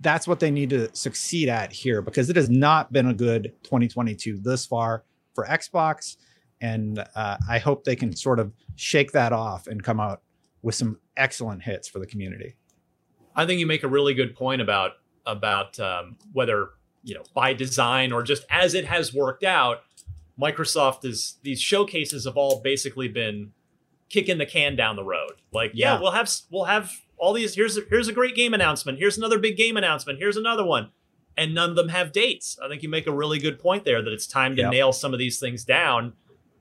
that's what they need to succeed at here because it has not been a good 2022 this far for Xbox. And uh, I hope they can sort of shake that off and come out with some excellent hits for the community. I think you make a really good point about about um, whether you know by design or just as it has worked out. Microsoft is these showcases have all basically been kicking the can down the road. Like, yeah, Yeah. we'll have we'll have all these. Here's a, here's a great game announcement. Here's another big game announcement. Here's another one, and none of them have dates. I think you make a really good point there that it's time to Yep. nail some of these things down,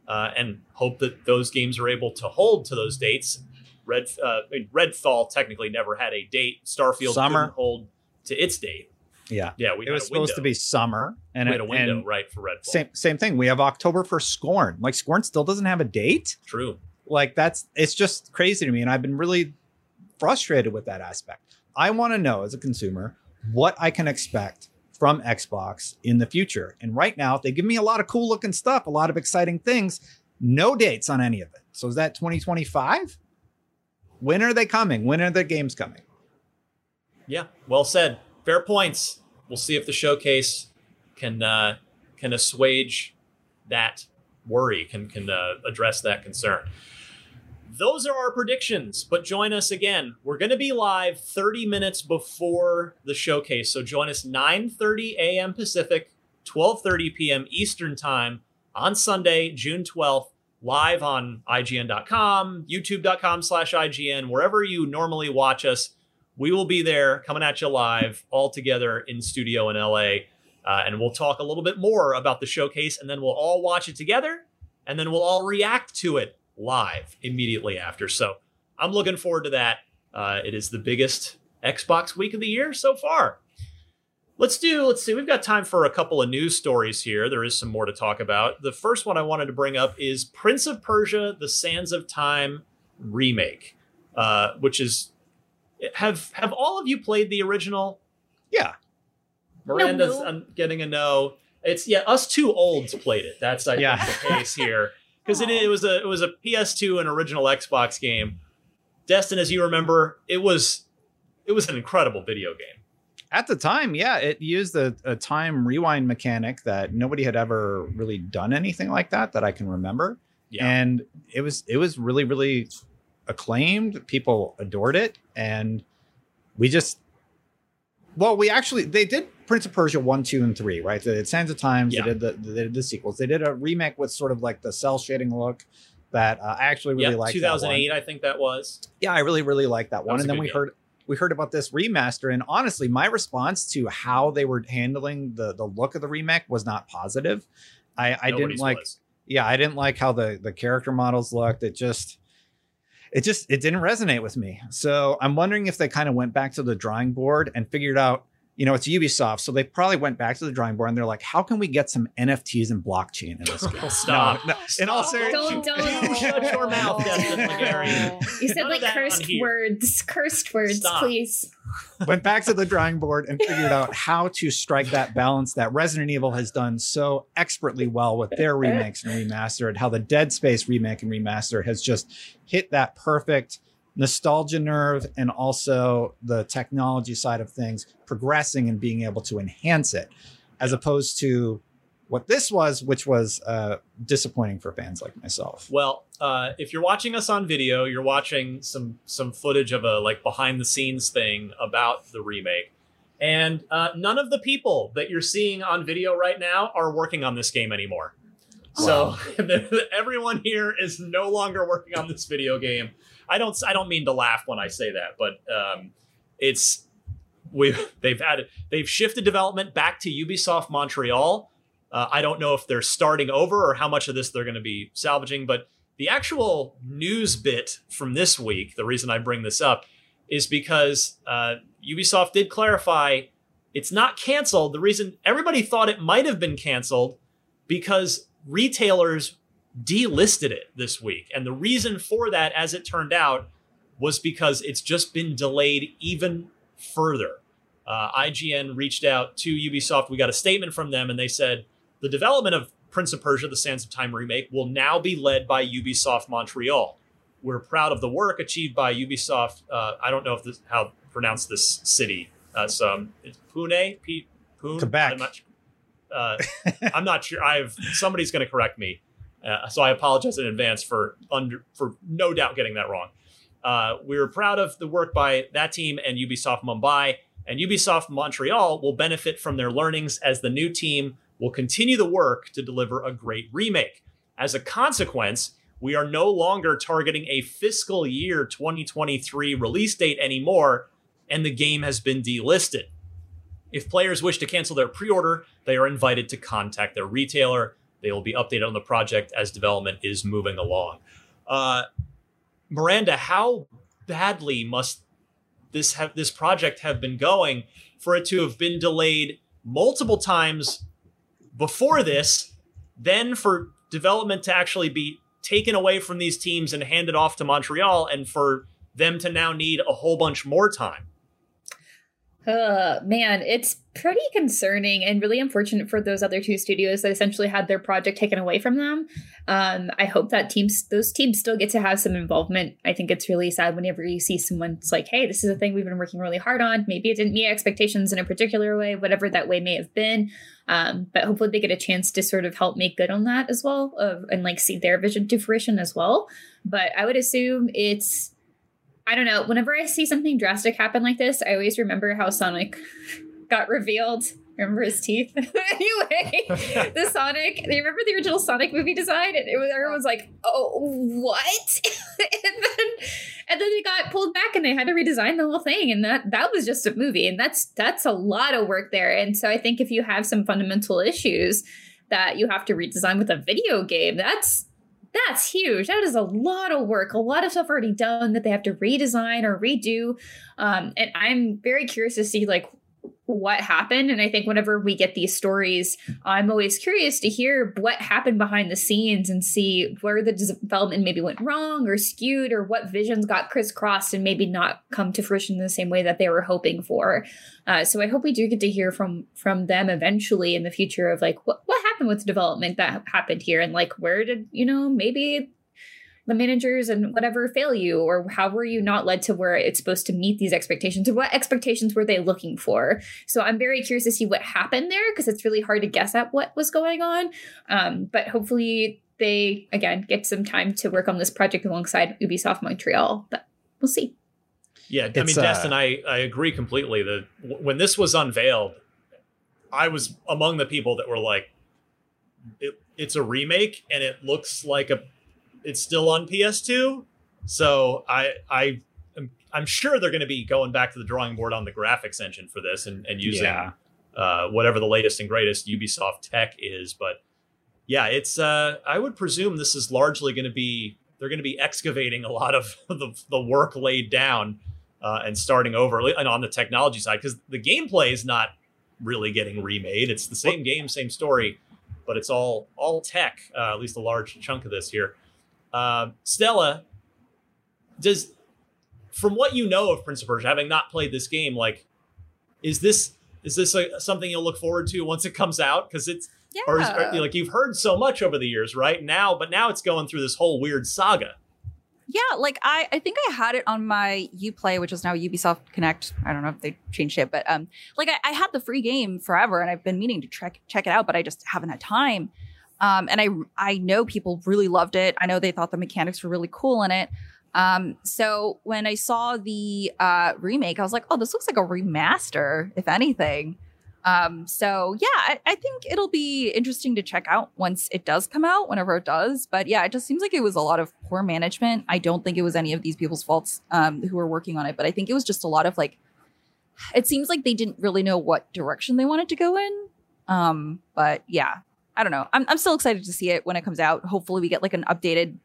uh, and hope that those games are able to hold to those dates. Red uh, I mean, Redfall technically never had a date. Starfield Summer. couldn't hold to its date. Yeah. Yeah, we it was supposed to be summer. And we had a window and right for Redfall. Same, same thing. We have October for Scorn. Like Scorn still doesn't have a date. True. Like that's it's just crazy to me, and I've been really frustrated with that aspect. I want to know as a consumer what I can expect from Xbox in the future. And right now, they give me a lot of cool looking stuff, a lot of exciting things. No dates on any of it. So is that 2025? When are they coming? When are the games coming? Yeah, well said. Fair points. We'll see if the showcase can uh, can assuage that worry, can can uh, address that concern. Those are our predictions, but join us again. We're going to be live 30 minutes before the showcase, so join us 9:30 a.m. Pacific, 12:30 p.m. Eastern Time on Sunday, June 12th, live on IGN.com, YouTube.com/IGN, wherever you normally watch us. We will be there, coming at you live, all together in studio in LA. Uh, and we'll talk a little bit more about the showcase, and then we'll all watch it together, and then we'll all react to it live immediately after. So I'm looking forward to that. Uh, it is the biggest Xbox week of the year so far. Let's do, let's see, we've got time for a couple of news stories here. There is some more to talk about. The first one I wanted to bring up is Prince of Persia, The Sands of Time remake, uh, which is, have have all of you played the original? Yeah. Miranda's No. um, getting a no. It's yeah, us two olds played it. That's I Yeah. think the case here because it, it was a it was a PS2 and original Xbox game. Destin, as you remember, it was it was an incredible video game. At the time, yeah, it used a, a time rewind mechanic that nobody had ever really done anything like that that I can remember. Yeah. And it was it was really, really acclaimed. People adored it. And we just well, we actually they did Prince of Persia one, two, and three, right? They did Sands of Times. Yeah. They did the they did the sequels. They did a remake with sort of like the cell shading look that uh, I actually really that 2008, one. I think that was. Yeah, I really really liked that one. and then we game. heard we heard about this remaster, and honestly, my response to how they were handling the the look of the remake was not positive. I I didn't like. was. Yeah, I didn't like how the the character models looked. It just it just it didn't resonate with me. So I'm wondering if they kind of went back to the drawing board and figured out, you know, it's Ubisoft, so they probably went back to the drawing board and they're like, how can we get some NFTs and blockchain in this game? Stop. No, no, in all Stop. seriousness, Don't, don't. Shut your mouth, Destin Legarie. You said None like cursed words. Cursed words, Stop. please. went back to the drawing board and figured out how to strike that balance that Resident Evil has done so expertly well with their remakes and remastered. How the Dead Space remake and remaster has just hit that perfect nostalgia nerve and also the technology side of things progressing and being able to enhance it, as opposed to what this was, which was uh, disappointing for fans like myself. Well, uh, if you're watching us on video, you're watching some some footage of a like behind the scenes thing about the remake, and uh, none of the people that you're seeing on video right now are working on this game anymore. So everyone here is no longer working on this video game. I don't I don't mean to laugh when I say that, but um, it's we they've had they've shifted development back to Ubisoft Montreal. Uh, I don't know if they're starting over or how much of this they're going to be salvaging, but the actual news bit from this week, the reason I bring this up is because uh, Ubisoft did clarify it's not canceled. The reason everybody thought it might have been canceled because retailers delisted it this week. And the reason for that, as it turned out, was because it's just been delayed even further. Uh, IGN reached out to Ubisoft. We got a statement from them, and they said the development of Prince of Persia: The Sands of Time remake will now be led by Ubisoft Montreal. We're proud of the work achieved by Ubisoft. Uh, I don't know if this how to pronounce this city. Uh, so um, it's Pune, P, Pune, Quebec. I'm not, uh, I'm not sure. I've somebody's going to correct me, uh, so I apologize in advance for under for no doubt getting that wrong. Uh, we were proud of the work by that team and Ubisoft Mumbai, and Ubisoft Montreal will benefit from their learnings as the new team will continue the work to deliver a great remake. As a consequence, we are no longer targeting a fiscal year 2023 release date anymore, and the game has been delisted. If players wish to cancel their pre order, they are invited to contact their retailer. They will be updated on the project as development is moving along. Uh, Miranda, how badly must this have this project have been going for it to have been delayed multiple times before this, then for development to actually be taken away from these teams and handed off to Montreal, and for them to now need a whole bunch more time? Uh, man, it's pretty concerning and really unfortunate for those other two studios that essentially had their project taken away from them. Um, I hope that teams, those teams, still get to have some involvement. I think it's really sad whenever you see someone's like, "Hey, this is a thing we've been working really hard on. Maybe it didn't meet expectations in a particular way, whatever that way may have been." Um, but hopefully, they get a chance to sort of help make good on that as well, uh, and like see their vision to fruition as well. But I would assume it's I don't know. Whenever I see something drastic happen like this, I always remember how Sonic got revealed. Remember his teeth? anyway, the Sonic. Do you remember the original Sonic movie design? And it was everyone was like, "Oh, what?" and then, and then they got pulled back, and they had to redesign the whole thing. And that that was just a movie, and that's that's a lot of work there. And so I think if you have some fundamental issues that you have to redesign with a video game, that's that's huge. That is a lot of work, a lot of stuff already done that they have to redesign or redo. Um, and I'm very curious to see like what happened. And I think whenever we get these stories, I'm always curious to hear what happened behind the scenes and see where the development maybe went wrong or skewed or what visions got crisscrossed and maybe not come to fruition in the same way that they were hoping for. Uh, so I hope we do get to hear from from them eventually in the future of like what what happened with development that happened here and like where did you know maybe the managers and whatever fail you or how were you not led to where it's supposed to meet these expectations or what expectations were they looking for? So i'm very curious to see what happened there because it's really hard to guess at what was going on. Um, but hopefully they again get some time to work on this project alongside ubisoft montreal but we'll see. Yeah i mean uh, destin I, I agree completely that when this was unveiled i was among the people that were like it, it's a remake and it looks like a it's still on PS2. So I I am, I'm sure they're going to be going back to the drawing board on the graphics engine for this and, and using Yeah. uh, whatever the latest and greatest Ubisoft tech is. But yeah, it's uh, I would presume this is largely going to be they're going to be excavating a lot of the, the work laid down uh, and starting over and on the technology side because the gameplay is not really getting remade. It's the same game, same story, but it's all all tech. Uh, at least a large chunk of this here. Uh, Stella, does from what you know of Prince of Persia, having not played this game, like, is this is this a, something you'll look forward to once it comes out? Because it's or, is, or, Yeah. like you've heard so much over the years, right? Now, but now it's going through this whole weird saga. Yeah, like I, I think I had it on my UPlay, which is now Ubisoft Connect. I don't know if they changed it, but um, like I, I had the free game forever, and I've been meaning to check check it out, but I just haven't had time. Um, and I I know people really loved it. I know they thought the mechanics were really cool in it. Um, so when I saw the uh remake, I was like, oh, this looks like a remaster, if anything. Um, so yeah, I, I think it'll be interesting to check out once it does come out, whenever it does. But yeah, it just seems like it was a lot of poor management. I don't think it was any of these people's faults um, who were working on it, but I think it was just a lot of like. It seems like they didn't really know what direction they wanted to go in. Um, but yeah, I don't know. I'm I'm still excited to see it when it comes out. Hopefully, we get like an updated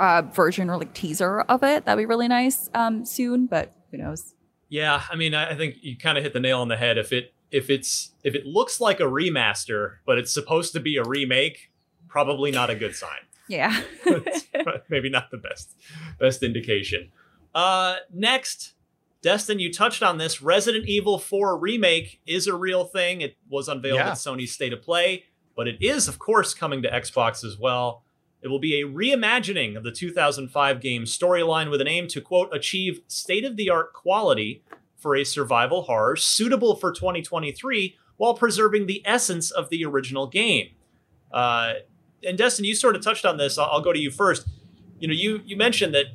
uh version or like teaser of it. That'd be really nice um soon. But who knows? Yeah, I mean, I I think you kind of hit the nail on the head. If it if it's if it looks like a remaster, but it's supposed to be a remake, probably not a good sign. Yeah. Maybe not the best best indication. Uh, next, Destin, you touched on this. Resident Evil 4 remake is a real thing. It was unveiled Yeah. at Sony's State of Play, but it is, of course, coming to Xbox as well. It will be a reimagining of the 2005 game's storyline with an aim to, quote, achieve state of the art quality for a survival horror suitable for 2023 while preserving the essence of the original game. Uh, and Destin, you sort of touched on this. I'll, I'll go to you first. You know, you you mentioned that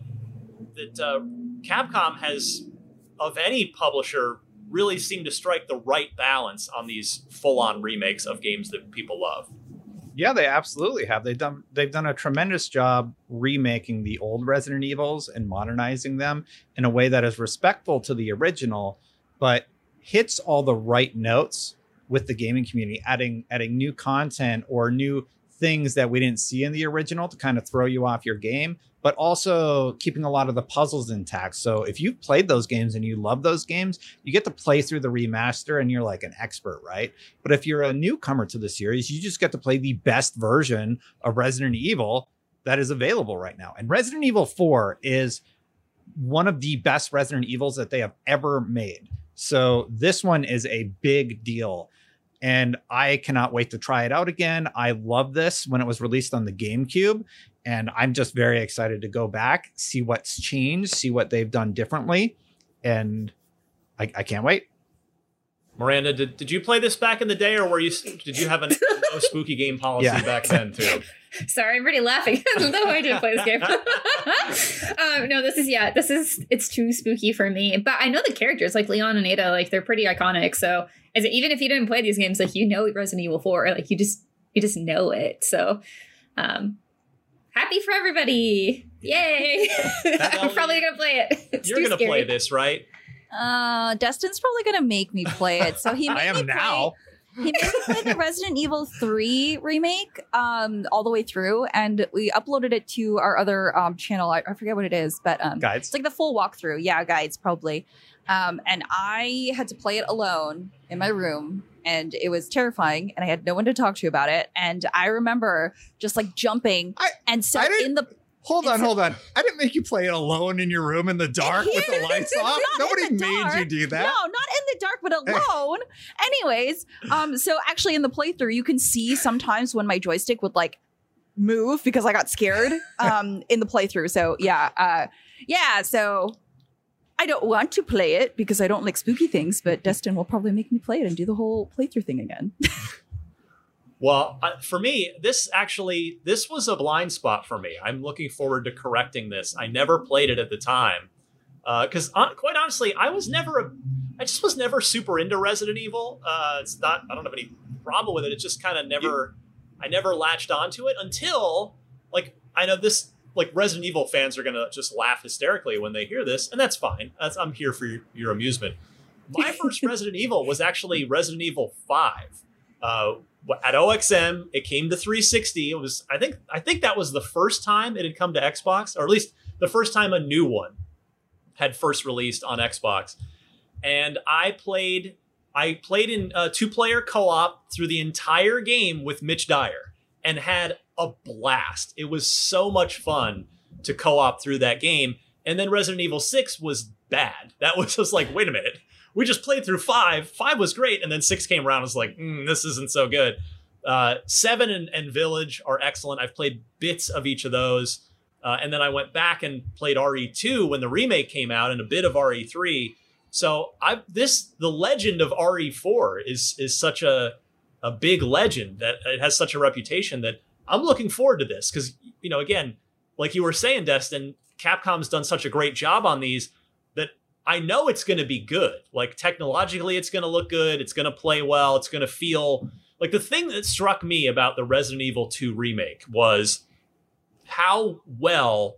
that uh, Capcom has, of any publisher, really seem to strike the right balance on these full-on remakes of games that people love. Yeah, they absolutely have. They've done they've done a tremendous job remaking the old Resident Evils and modernizing them in a way that is respectful to the original, but hits all the right notes with the gaming community, adding adding new content or new things that we didn't see in the original to kind of throw you off your game, but also keeping a lot of the puzzles intact. So if you've played those games and you love those games, you get to play through the remaster and you're like an expert, right? But if you're a newcomer to the series, you just get to play the best version of Resident Evil that is available right now. And Resident Evil 4 is one of the best Resident Evils that they have ever made. So this one is a big deal. And I cannot wait to try it out again. I love this when it was released on the GameCube. And I'm just very excited to go back, see what's changed, see what they've done differently. And I, I can't wait. Miranda, did, did you play this back in the day, or were you did you have a no spooky game policy Yeah. back then too? Sorry, I'm pretty laughing. no, I didn't play this game. um, no, this is yeah, this is it's too spooky for me. But I know the characters like Leon and Ada, like they're pretty iconic. So is it even if you didn't play these games, like you know Resident Evil 4, like you just you just know it. So um happy for everybody. Yay. I'm probably gonna play it. It's You're gonna play this, right? Uh, Destin's probably gonna make me play it. So he made I am me play- now. he made me play the Resident Evil 3 remake um all the way through and we uploaded it to our other um channel. I, I forget what it is, but um Guides. it's like the full walkthrough. Yeah, guides probably. Um and I had to play it alone in my room and it was terrifying and I had no one to talk to about it. And I remember just like jumping and so I didn't- in the Hold on, hold on. I didn't make you play it alone in your room in the dark with the lights off. Nobody made you do that. No, not in the dark, but alone. Anyways, um, so actually in the playthrough, you can see sometimes when my joystick would like move because I got scared um in the playthrough. So yeah, uh yeah, so I don't want to play it because I don't like spooky things, but Destin will probably make me play it and do the whole playthrough thing again. Well, uh, for me, this actually this was a blind spot for me. I'm looking forward to correcting this. I never played it at the time because, uh, quite honestly, I was never a, I just was never super into Resident Evil. Uh, it's not. I don't have any problem with it. It just kind of never. I never latched onto it until like I know this. Like Resident Evil fans are gonna just laugh hysterically when they hear this, and that's fine. That's, I'm here for your, your amusement. My first Resident Evil was actually Resident Evil Five. Uh, at OXM, it came to 360. It was, I think, I think that was the first time it had come to Xbox, or at least the first time a new one had first released on Xbox. And I played, I played in uh, two-player co-op through the entire game with Mitch Dyer, and had a blast. It was so much fun to co-op through that game. And then Resident Evil 6 was bad. That was just like, wait a minute we just played through five. Five was great, and then six came around. I was like, mm, this isn't so good. Uh, seven and, and Village are excellent. I've played bits of each of those, uh, and then I went back and played RE2 when the remake came out, and a bit of RE3. So I this the legend of RE4 is is such a a big legend that it has such a reputation that I'm looking forward to this because you know again, like you were saying, Destin, Capcom's done such a great job on these that I know it's going to be good. Like technologically, it's going to look good. It's going to play well. It's going to feel like the thing that struck me about the Resident Evil 2 remake was how well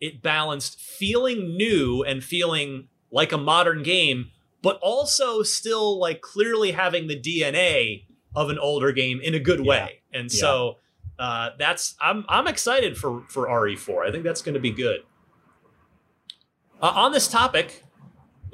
it balanced feeling new and feeling like a modern game, but also still like clearly having the DNA of an older game in a good way. And so uh, that's I'm I'm excited for for RE4. I think that's going to be good. Uh, on this topic,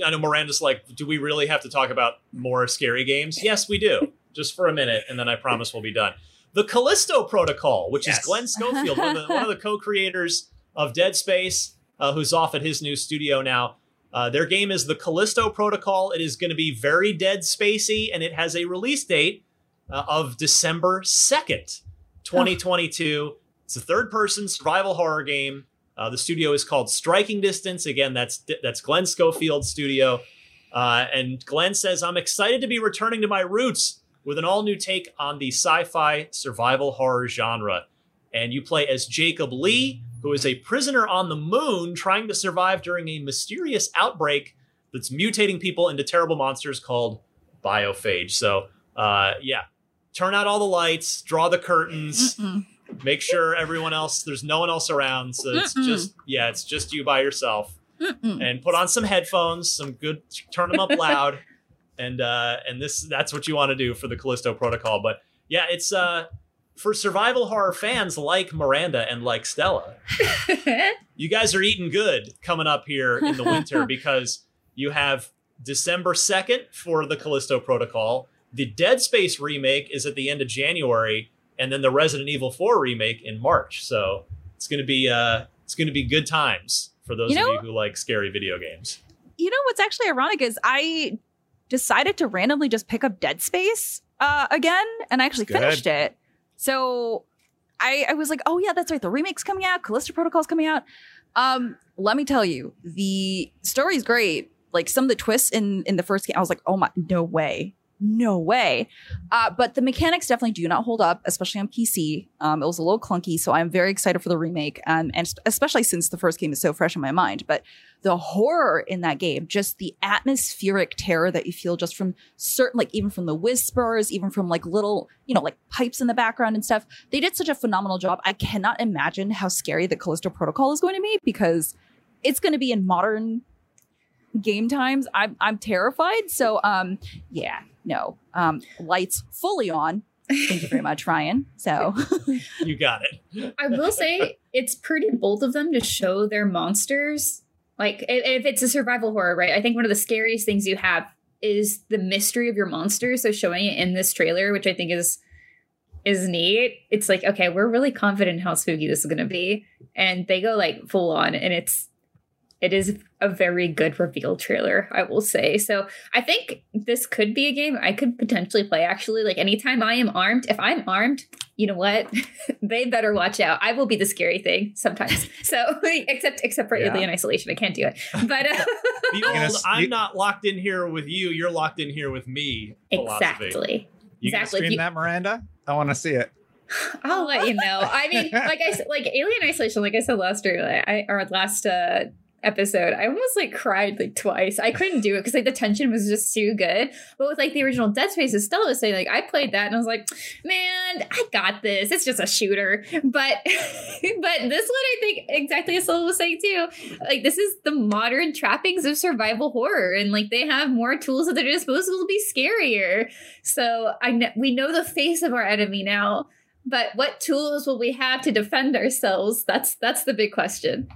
I know Miranda's like, do we really have to talk about more scary games? Yes, we do. Just for a minute, and then I promise we'll be done. The Callisto Protocol, which is Glenn Schofield, one of the, one of the co-creators of Dead Space, uh, who's off at his new studio now. Uh, their game is the Callisto Protocol. It is going to be very Dead Spacey, and it has a release date uh, of December second, twenty twenty two. It's a third-person survival horror game. Uh, the studio is called Striking Distance. Again, that's that's Glenn Schofield's studio. Uh, and Glenn says, "I'm excited to be returning to my roots with an all-new take on the sci-fi survival horror genre." And you play as Jacob Lee, who is a prisoner on the moon trying to survive during a mysterious outbreak that's mutating people into terrible monsters called biophage. So, uh, yeah, turn out all the lights, draw the curtains Mm-mm. make sure everyone else there's no one else around so it's Mm-mm. just yeah it's just you by yourself Mm-mm. and put on some headphones some good turn them up loud and uh and this that's what you want to do for the callisto protocol but yeah it's uh for survival horror fans like miranda and like stella you guys are eating good coming up here in the winter because you have December 2nd for the Callisto Protocol. The Dead Space remake is at the end of January, and then the Resident Evil 4 remake in March. So it's gonna be uh it's gonna be good times for those You of you who like scary video games. you know what's actually ironic is I decided to randomly just pick up Dead Space uh, again, and I actually good. finished it. So I, I was like, oh yeah, that's right. The remake's coming out. Callisto Protocol's coming out. Um, let me tell you, the story's great. Like some of the twists in in the first game, I was like, oh my, no way, no way. Uh, but the mechanics definitely do not hold up, especially on PC. Um, it was a little clunky, so I'm very excited for the remake, um, and especially since the first game is so fresh in my mind. But the horror in that game, just the atmospheric terror that you feel just from certain, like even from the whispers, even from like little, you know, like pipes in the background and stuff. They did such a phenomenal job. I cannot imagine how scary the Callisto Protocol is going to be because it's going to be in modern game times. I'm I'm terrified. So um yeah, no. Um lights fully on. Thank you very much, Ryan. So You got it. I will say it's pretty bold of them to show their monsters. Like if it's a survival horror, right? I think one of the scariest things you have is the mystery of your monsters. So showing it in this trailer, which I think is is neat. It's like, okay, we're really confident how spooky this is gonna be. And they go like full on and it's it is a very good reveal trailer, I will say. So I think this could be a game I could potentially play actually. Like anytime I am armed, if I'm armed, you know what? they better watch out. I will be the scary thing sometimes. So except except for Yeah. alien isolation, I can't do it. But uh, old I'm not locked in here with you, you're locked in here with me. philosophy. exactly. You can exactly. stream You- that, Miranda? I want to see it. I'll let you know. I mean, like I said, like Alien Isolation, like I said last year, I or last uh episode, I almost like cried like twice. I couldn't do it because like the tension was just too good. But with like the original Dead Space, as Stella was saying, like I played that and I was like, man, I got this. It's just a shooter. But but this one, I think exactly as Stella was saying too. Like this is the modern trappings of survival horror, and like they have more tools at their disposal to be scarier. So I we know the face of our enemy now. But what tools will we have to defend ourselves? That's that's the big question.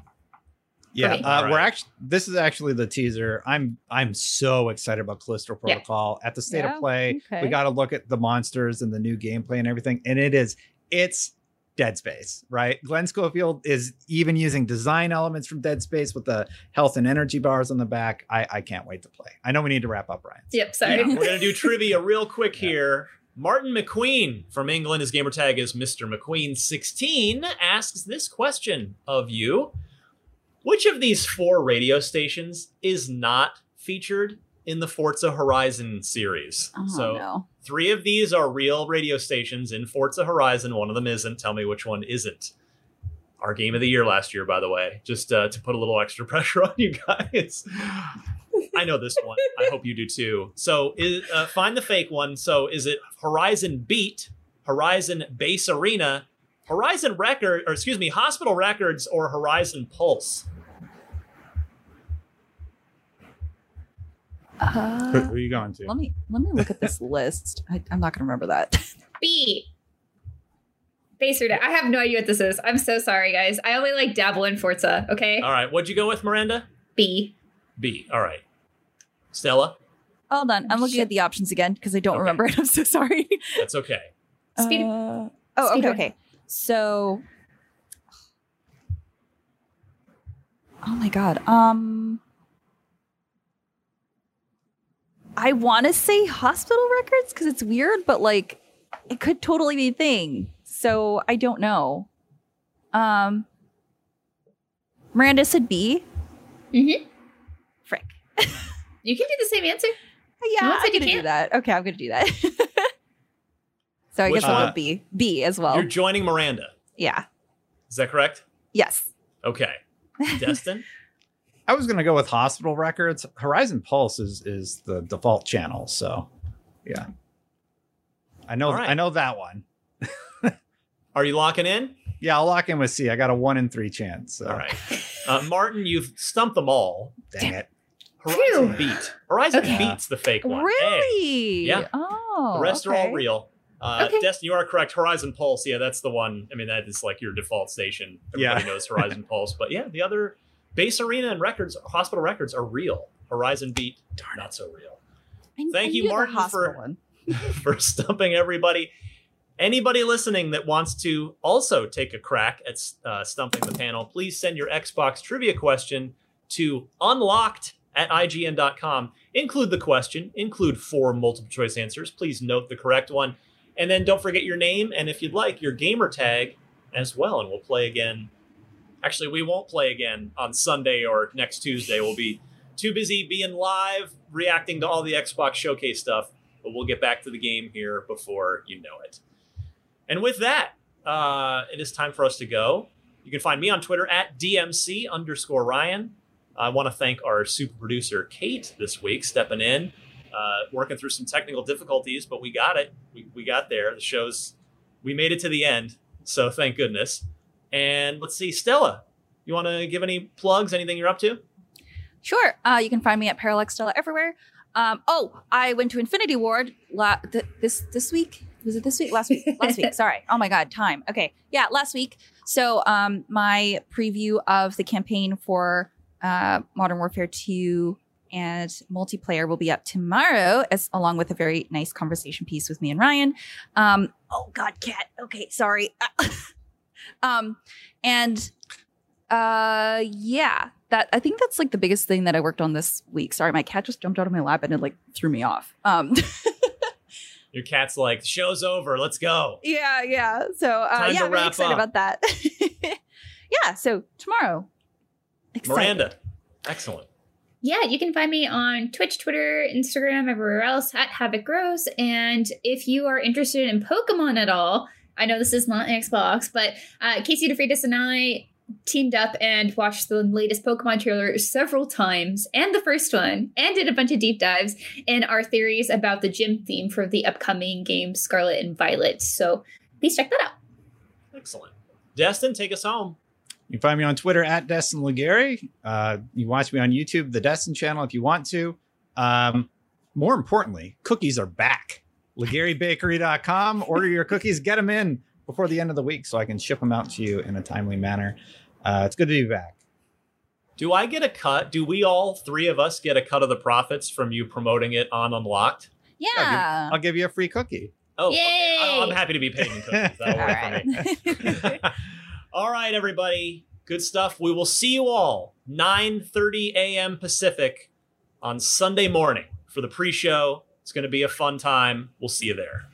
Yeah, me. uh, we're actually. This is actually the teaser. I'm I'm so excited about Callisto Yeah. Protocol. At the state Yeah, of play, okay. we got to look at the monsters and the new gameplay and everything. And it is it's Dead Space, right? Glenn Schofield is even using design elements from Dead Space with the health and energy bars on the back. I I can't wait to play. I know we need to wrap up, Ryan. Yep, sorry. Yeah, we're gonna do trivia real quick here. Martin McQueen from England, his gamertag is Mr. McQueen16, asks this question of you. Which of these four radio stations is not featured in the Forza Horizon series? Oh, so no. three of these are real radio stations in Forza Horizon. One of them isn't. Tell me which one isn't. Our game of the year last year, by the way, just uh, to put a little extra pressure on you guys. I know this one. I hope you do too. So, is, uh, find the fake one. So, is it Horizon Beat, Horizon Base Arena, Horizon Record, or excuse me, Hospital Records, or Horizon Pulse? Uh, Who, who are you going to? let me let me look at this list. I, I'm not going to remember that. B. Base or I have no idea what this is. I'm so sorry, guys. I only like dabble in Forza. Okay. All right, what'd you go with, Miranda? B. B. All right. Stella, Hold on, I'm looking at the options again because I don't remember it. I'm so sorry. that's okay. Speed. Uh, oh, okay, Speed okay. So, oh my god. Um, I want to say hospital records because it's weird, but like, it could totally be a thing. So I don't know. Um, Miranda said B. Mm-hmm. Frick. You can do the same answer. Yeah, I'm gonna do that. Okay, I'm gonna do that. so I Which guess I'll one? go B. B as well. You're joining Miranda. yeah. Is that correct? Yes. Okay. Destin? I was going to go with Hospital Records. Horizon Pulse is is the default channel, so yeah. I know All right. I know that one. Are you locking in? Yeah, I'll lock in with C. I got a one in three chance. So. All right. Uh, Martin, you've stumped them all. Dang it. Horizon Beat. Horizon Okay. Beat's the fake one. A. Really? Yeah. Oh. The rest are all real. Uh, Okay. Destin, you are correct. Horizon Pulse, yeah, that's the one. I mean, that is like your default station. Everybody Yeah. knows Horizon Pulse. But yeah, the other bass arena and records, hospital records are real. Horizon Beat, darn, not so real. I- Thank I you, knew Martin, for- one. for stumping everybody. Anybody listening that wants to also take a crack at uh, stumping the panel, please send your Xbox trivia question to unlocked at IGN.com. Include the question, include four multiple choice answers. Please note the correct one. And then don't forget your name and if you'd like, your gamer tag as well. And we'll play again. Actually, we won't play again on Sunday or next Tuesday. We'll be too busy being live, reacting to all the Xbox showcase stuff. But we'll get back to the game here before you know it. And with that, uh, it is time for us to go. You can find me on Twitter at DMC underscore Ryan. I want to thank our super producer, Kate, this week, stepping in, uh, working through some technical difficulties, but we got it. We, we got there. The show's, we made it to the end. So thank goodness. And let's see, Stella, you want to give any plugs, anything you're up to? Sure. Uh, you can find me at Parallax Stella everywhere. Um, oh, I went to Infinity Ward la- th- this this week. Was it this week? Last week? Last week. Sorry. Oh my God, time. Okay. Yeah, last week. So um, my preview of the campaign for uh, Modern Warfare 2 and multiplayer will be up tomorrow, as along with a very nice conversation piece with me and Ryan. Um, oh God, cat. Okay, sorry. um, and uh, yeah, that I think that's like the biggest thing that I worked on this week. Sorry, my cat just jumped out of my lap and it like threw me off. Um, Your cat's like, show's over. Let's go. yeah, yeah. So uh, Time yeah, I'm really excited up. about that. yeah. So tomorrow. Excited. Miranda, excellent. Yeah, you can find me on Twitch, Twitter, Instagram, everywhere else at Havoc Grows. And if you are interested in Pokemon at all, I know this is not an Xbox, but uh, Casey DeFreitas and I teamed up and watched the latest Pokemon trailer several times, and the first one, and did a bunch of deep dives in our theories about the gym theme for the upcoming game Scarlet and Violet. So please check that out. Excellent. Destin, take us home. You can find me on Twitter at Destin Legarie. Uh, you watch me on YouTube, the Destin channel, if you want to. Um, more importantly, cookies are back. LegarieBakery.com. Order your cookies, get them in before the end of the week so I can ship them out to you in a timely manner. Uh, it's good to be back. Do I get a cut? Do we all three of us get a cut of the profits from you promoting it on Unlocked? Yeah. I'll give you a free cookie. Oh, okay. I- I'm happy to be paid in cookies. That'll work for me. All right, everybody. Good stuff. We will see you all 9:30 a.m. Pacific on Sunday morning for the pre-show. It's going to be a fun time. We'll see you there.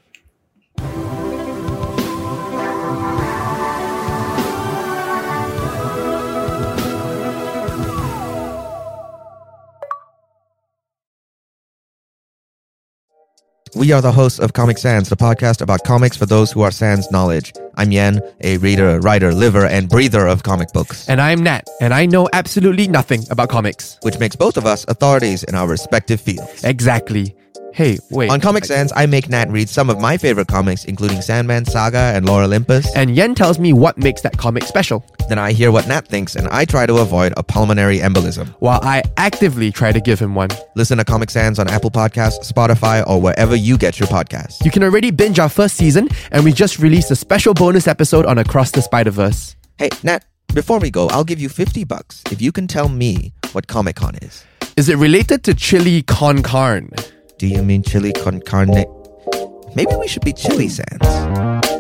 We are the hosts of Comic Sans, the podcast about comics for those who are sans knowledge. I'm Yen, a reader, writer, liver, and breather of comic books. And I'm Nat, and I know absolutely nothing about comics. Which makes both of us authorities in our respective fields. Exactly. Hey, wait. On Comic Sans, I make Nat read some of my favorite comics, including Sandman Saga and Lore Olympus. And Yen tells me what makes that comic special. Then I hear what Nat thinks, and I try to avoid a pulmonary embolism. While I actively try to give him one. Listen to Comic Sans on Apple Podcasts, Spotify, or wherever you get your podcasts. You can already binge our first season, and we just released a special bonus episode on Across the Spider Verse. Hey, Nat, before we go, I'll give you 50 bucks if you can tell me what Comic Con is. Is it related to chili con carne? Do you mean chili con carne? Maybe we should be chili sans.